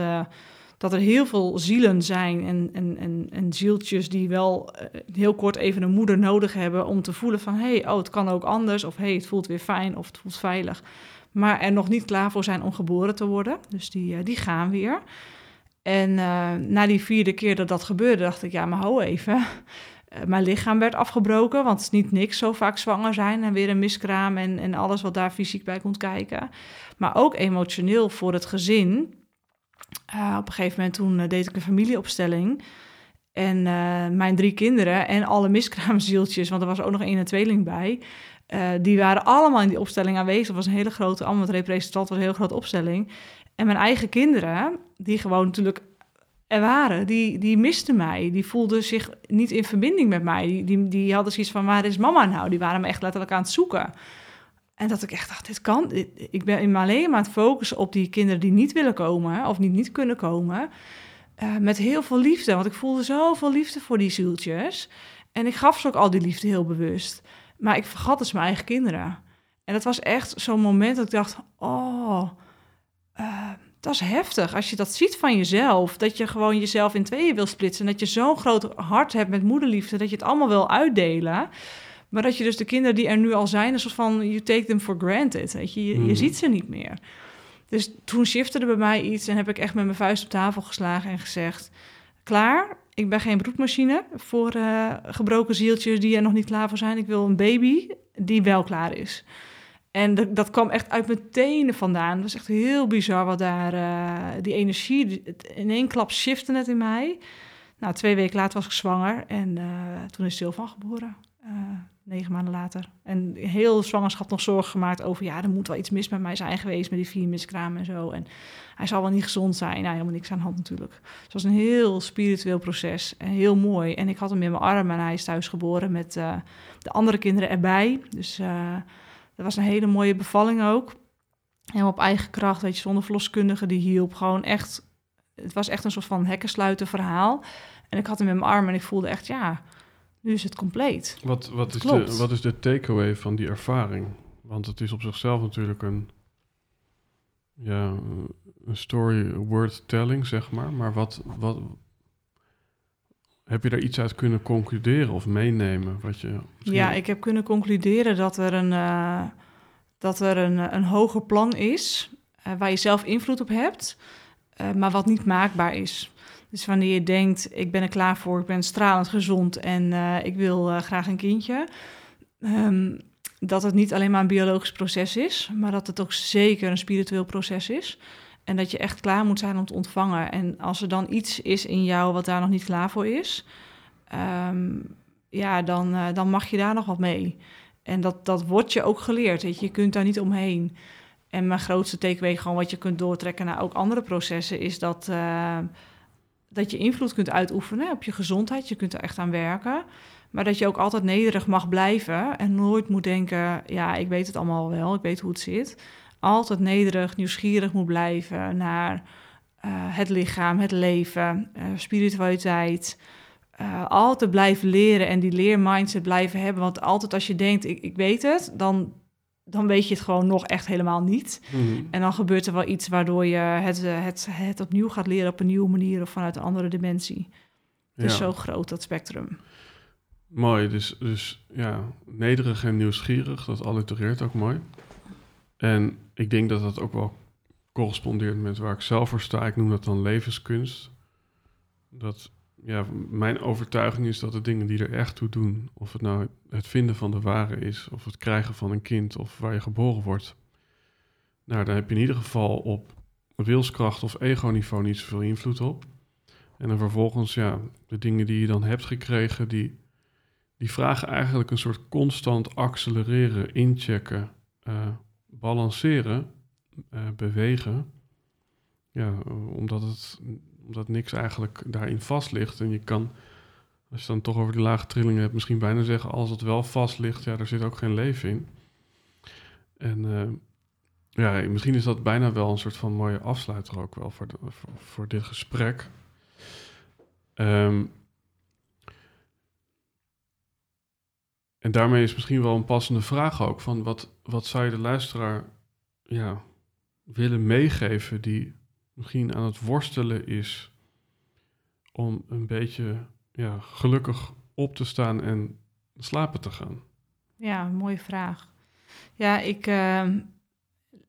B: dat er heel veel zielen zijn en, en, en, en zieltjes die wel eh, heel kort even een moeder nodig hebben om te voelen van hé, hey, oh, het kan ook anders of hé, hey, het voelt weer fijn of het voelt veilig. Maar er nog niet klaar voor zijn om geboren te worden. Dus die, uh, die gaan weer. En uh, na die vierde keer dat dat gebeurde, dacht ik, ja, maar hou even. mijn lichaam werd afgebroken, want het is niet niks zo vaak zwanger zijn en weer een miskraam en, en alles wat daar fysiek bij komt kijken. Maar ook emotioneel voor het gezin uh, op een gegeven moment toen uh, deed ik een familieopstelling. En uh, mijn drie kinderen en alle miskraamzieltjes, want er was ook nog één tweeling bij... die waren allemaal in die opstelling aanwezig. Het was een hele grote, allemaal representant, was een hele grote opstelling. En mijn eigen kinderen, die gewoon natuurlijk er waren, die, die misten mij. Die voelden zich niet in verbinding met mij. Die, die, die hadden zoiets van, waar is mama nou? Die waren me echt letterlijk aan het zoeken. En dat ik echt dacht, dit kan. ik ben alleen maar aan het focussen op die kinderen die niet willen komen of niet, niet kunnen komen. Uh, met heel veel liefde, want ik voelde zoveel liefde voor die zieltjes. En ik gaf ze ook al die liefde heel bewust. Maar ik vergat dus mijn eigen kinderen. En dat was echt zo'n moment dat ik dacht, oh, uh, dat is heftig. Als je dat ziet van jezelf, dat je gewoon jezelf in tweeën wil splitsen. En dat je zo'n groot hart hebt met moederliefde, dat je het allemaal wil uitdelen. Maar dat je dus de kinderen die er nu al zijn, een soort van, you take them for granted. Weet je, je, je mhm. ziet ze niet meer. Dus toen shifte er bij mij iets en heb ik echt met mijn vuist op tafel geslagen en gezegd: Klaar, ik ben geen broedmachine voor uh, gebroken zieltjes die er nog niet klaar voor zijn. Ik wil een baby die wel klaar is. En dat, dat kwam echt uit mijn tenen vandaan. Het was echt heel bizar wat daar, uh, die energie, in één klap shifte het in mij. Nou, twee weken later was ik zwanger en uh, toen is Sylvan geboren negen maanden later. En heel zwangerschap nog zorgen gemaakt over... ja, er moet wel iets mis met mij zijn geweest... met die vier miskramen en zo. En hij zal wel niet gezond zijn. Nou, helemaal niks aan de hand natuurlijk. Dus het was een heel spiritueel proces. En heel mooi. En ik had hem in mijn arm en hij is thuis geboren... met uh, de andere kinderen erbij. Dus uh, dat was een hele mooie bevalling ook. En op eigen kracht, weet je, zonder verloskundige die hielp. Gewoon echt... Het was echt een soort van hekkensluiten verhaal. En ik had hem in mijn arm en ik voelde echt, ja nu is het compleet.
A: Wat, wat, is, de, wat is de takeaway van die ervaring? Want het is op zichzelf natuurlijk een, ja, een story worth telling, zeg maar. Maar wat, wat, heb je daar iets uit kunnen concluderen of meenemen? Wat je
B: Ja, ik heb kunnen concluderen dat er een, uh, dat er een, een hoger plan is... Uh, waar je zelf invloed op hebt, uh, maar wat niet maakbaar is. Dus wanneer je denkt, ik ben er klaar voor, ik ben stralend gezond en uh, ik wil uh, graag een kindje. Um, dat het niet alleen maar een biologisch proces is, maar dat het ook zeker een spiritueel proces is. En dat je echt klaar moet zijn om te ontvangen. En als er dan iets is in jou wat daar nog niet klaar voor is, um, ja, dan, uh, dan mag je daar nog wat mee. En dat, dat wordt je ook geleerd. Je kunt daar niet omheen. En mijn grootste takeaway, gewoon wat je kunt doortrekken naar ook andere processen, is dat dat je invloed kunt uitoefenen op je gezondheid. Je kunt er echt aan werken. Maar dat je ook altijd nederig mag blijven en nooit moet denken: ja, ik weet het allemaal wel, ik weet hoe het zit. Altijd nederig, nieuwsgierig moet blijven naar uh, het lichaam, het leven, uh, spiritualiteit. Uh, altijd blijven leren en die leermindset blijven hebben. Want altijd als je denkt: ik, ik weet het, dan dan weet je het gewoon nog echt helemaal niet. Mhm. En dan gebeurt er wel iets waardoor je het, eh, het, het opnieuw gaat leren op een nieuwe manier of vanuit een andere dimensie. Het is zo groot, dat spectrum.
A: Mooi, dus, dus ja, nederig en nieuwsgierig, dat allitereert ook mooi. En ik denk dat dat ook wel correspondeert met waar ik zelf voor sta. Ik noem dat dan levenskunst. Dat ja, mijn overtuiging is dat de dingen die er echt toe doen, of het nou het vinden van de ware is, of het krijgen van een kind, of waar je geboren wordt, nou, daar heb je in ieder geval op wilskracht of ego-niveau niet zoveel invloed op. En dan vervolgens, ja, de dingen die je dan hebt gekregen, die, die vragen eigenlijk een soort constant accelereren, inchecken, uh, balanceren, uh, bewegen. Ja, omdat het omdat niks eigenlijk daarin vast ligt. En je kan, als je dan toch over die lage trillingen hebt, misschien bijna zeggen: als het wel vast ligt, ja, daar zit ook geen leven in. En eh, ja, misschien is dat bijna wel een soort van mooie afsluiter ook wel voor, voor, dit gesprek. Ehm, en daarmee is misschien wel een passende vraag ook: van wat, wat zou je de luisteraar ja, willen meegeven die misschien aan het worstelen is om een beetje ja, gelukkig op te staan en slapen te gaan?
B: Ja, mooie vraag. Ja, ik, ehm,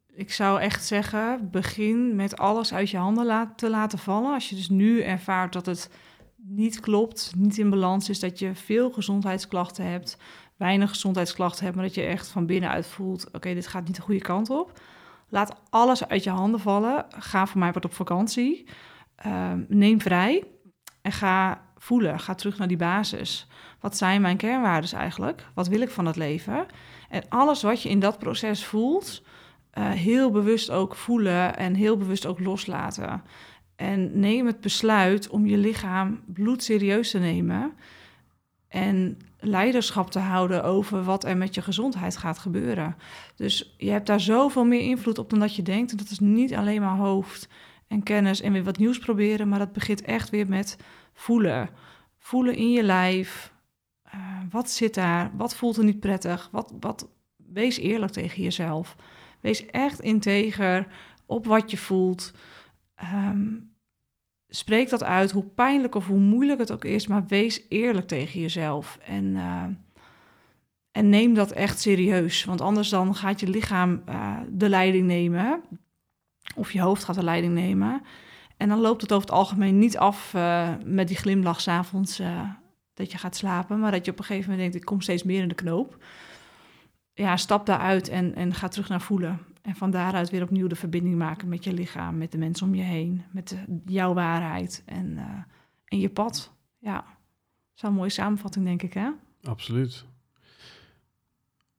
B: ik zou echt zeggen, begin met alles uit je handen te laten vallen. Als je dus nu ervaart dat het niet klopt, niet in balans is, dat je veel gezondheidsklachten hebt, weinig gezondheidsklachten hebt, maar dat je echt van binnenuit voelt, oké, dit gaat niet de goede kant op. Laat alles uit je handen vallen. Ga voor mij wat op vakantie. Ehm, neem vrij en ga voelen. Ga terug naar die basis. Wat zijn mijn kernwaarden eigenlijk? Wat wil ik van het leven? En alles wat je in dat proces voelt, uh, heel bewust ook voelen en heel bewust ook loslaten. En neem het besluit om je lichaam bloedserieus te nemen en leiderschap te houden over wat er met je gezondheid gaat gebeuren. Dus je hebt daar zoveel meer invloed op dan dat je denkt. En dat is niet alleen maar hoofd en kennis en weer wat nieuws proberen, maar dat begint echt weer met voelen. Voelen in je lijf. Uh, wat zit daar? Wat voelt er niet prettig? Wat, wat, wees eerlijk tegen jezelf. Wees echt integer op wat je voelt. Um, spreek dat uit, hoe pijnlijk of hoe moeilijk het ook is, maar wees eerlijk tegen jezelf. En, uh, en neem dat echt serieus. Want anders dan gaat je lichaam uh, de leiding nemen. Of je hoofd gaat de leiding nemen. En dan loopt het over het algemeen niet af uh, met die glimlach s'avonds dat je gaat slapen. Maar dat je op een gegeven moment denkt, ik kom steeds meer in de knoop. Ja, stap daaruit en, en ga terug naar voelen. En van daaruit weer opnieuw de verbinding maken met je lichaam, met de mensen om je heen, met jouw waarheid en, uh, en je pad. Ja, een mooie samenvatting, denk ik, hè?
A: Absoluut.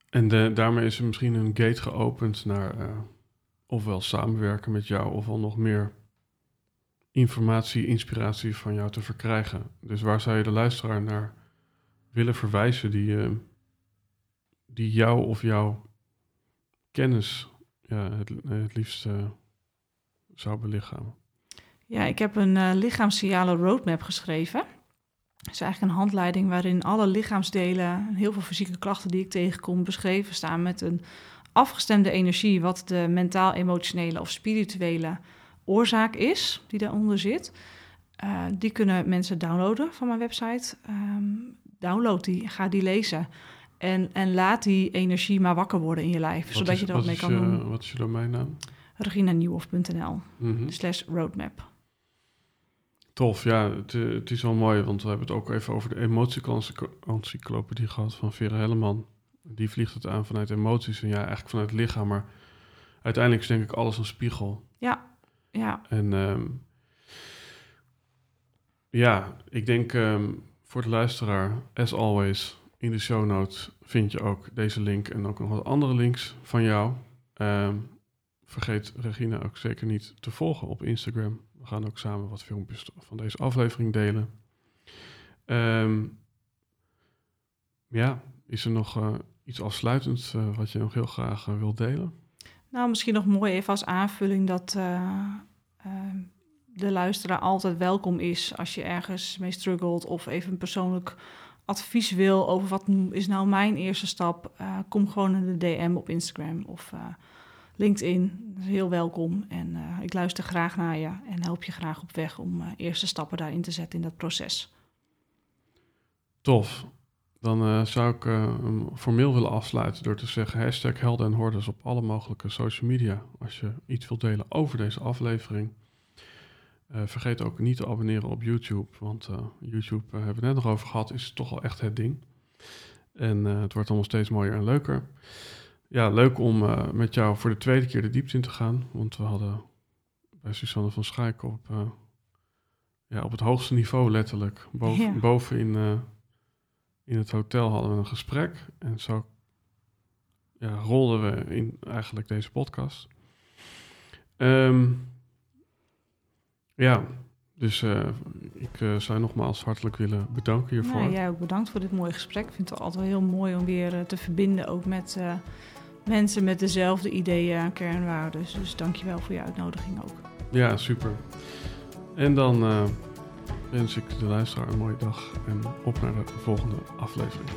A: En de, daarmee is er misschien een gate geopend naar uh, ofwel samenwerken met jou, ofwel nog meer informatie, inspiratie van jou te verkrijgen. Dus waar zou je de luisteraar naar willen verwijzen die, uh, die jou of jouw kennis ja, het, het liefst uh, zou belichamen?
B: Ja, ik heb een uh, lichaamssignalen roadmap geschreven. Het is eigenlijk een handleiding waarin alle lichaamsdelen, heel veel fysieke klachten die ik tegenkom, beschreven staan met een afgestemde energie, wat de mentaal-emotionele of spirituele oorzaak is die daaronder zit. Die kunnen mensen downloaden van mijn website. Um, download die, ga die lezen. En, en laat die energie maar wakker worden in je lijf, wat zodat
A: is,
B: je er wat mee kan doen.
A: Wat is je domeinnaam?
B: reginanieuwhof.nl
A: Mm -hmm.
B: slash roadmap.
A: Tof, ja, het, het, is wel mooi, want we hebben het ook even over de emotie-encyclopedie gehad van Vera Helleman. Die vliegt het aan vanuit emoties en ja, eigenlijk vanuit het lichaam, maar uiteindelijk is denk ik alles een spiegel.
B: Ja, ja.
A: En um, ja, ik denk um, voor de luisteraar, as always, in de show notes vind je ook deze link en ook nog wat andere links van jou. Um, vergeet Regina ook zeker niet te volgen op Instagram. We gaan ook samen wat filmpjes van deze aflevering delen. Um, ja, is er nog uh, iets afsluitends uh, wat je nog heel graag uh, wilt delen?
B: Nou, misschien nog mooi even als aanvulling dat de luisteraar altijd welkom is als je ergens mee struggelt of even een persoonlijk advies wil over wat is nou mijn eerste stap, uh, kom gewoon in de DM op Instagram of uh, LinkedIn. Heel welkom en uh, ik luister graag naar je en help je graag op weg om eerste stappen daarin te zetten in dat proces.
A: Tof. Dan zou ik hem formeel willen afsluiten door te zeggen hashtag helden en hordes op alle mogelijke social media. Als je iets wilt delen over deze aflevering. Uh, vergeet ook niet te abonneren op YouTube, want uh, YouTube uh, hebben we net nog over gehad, is toch wel echt het ding. En het wordt allemaal steeds mooier en leuker. Ja, leuk om met jou voor de tweede keer de diepte in te gaan, want we hadden bij Susanne van Schaik op, ja, op het hoogste niveau letterlijk, boven, ja. boven in, in het hotel hadden we een gesprek en zo ja, rolden we in eigenlijk deze podcast. Um, ja, dus uh, ik uh, zou nogmaals hartelijk willen bedanken hiervoor.
B: Nou, jij ook bedankt voor dit mooie gesprek. Ik vind het altijd wel heel mooi om weer uh, te verbinden, ook met mensen met dezelfde ideeën en kernwaarden. Dus dank je wel voor je uitnodiging ook.
A: Ja, super. En dan wens ik de luisteraar een mooie dag en op naar de volgende aflevering.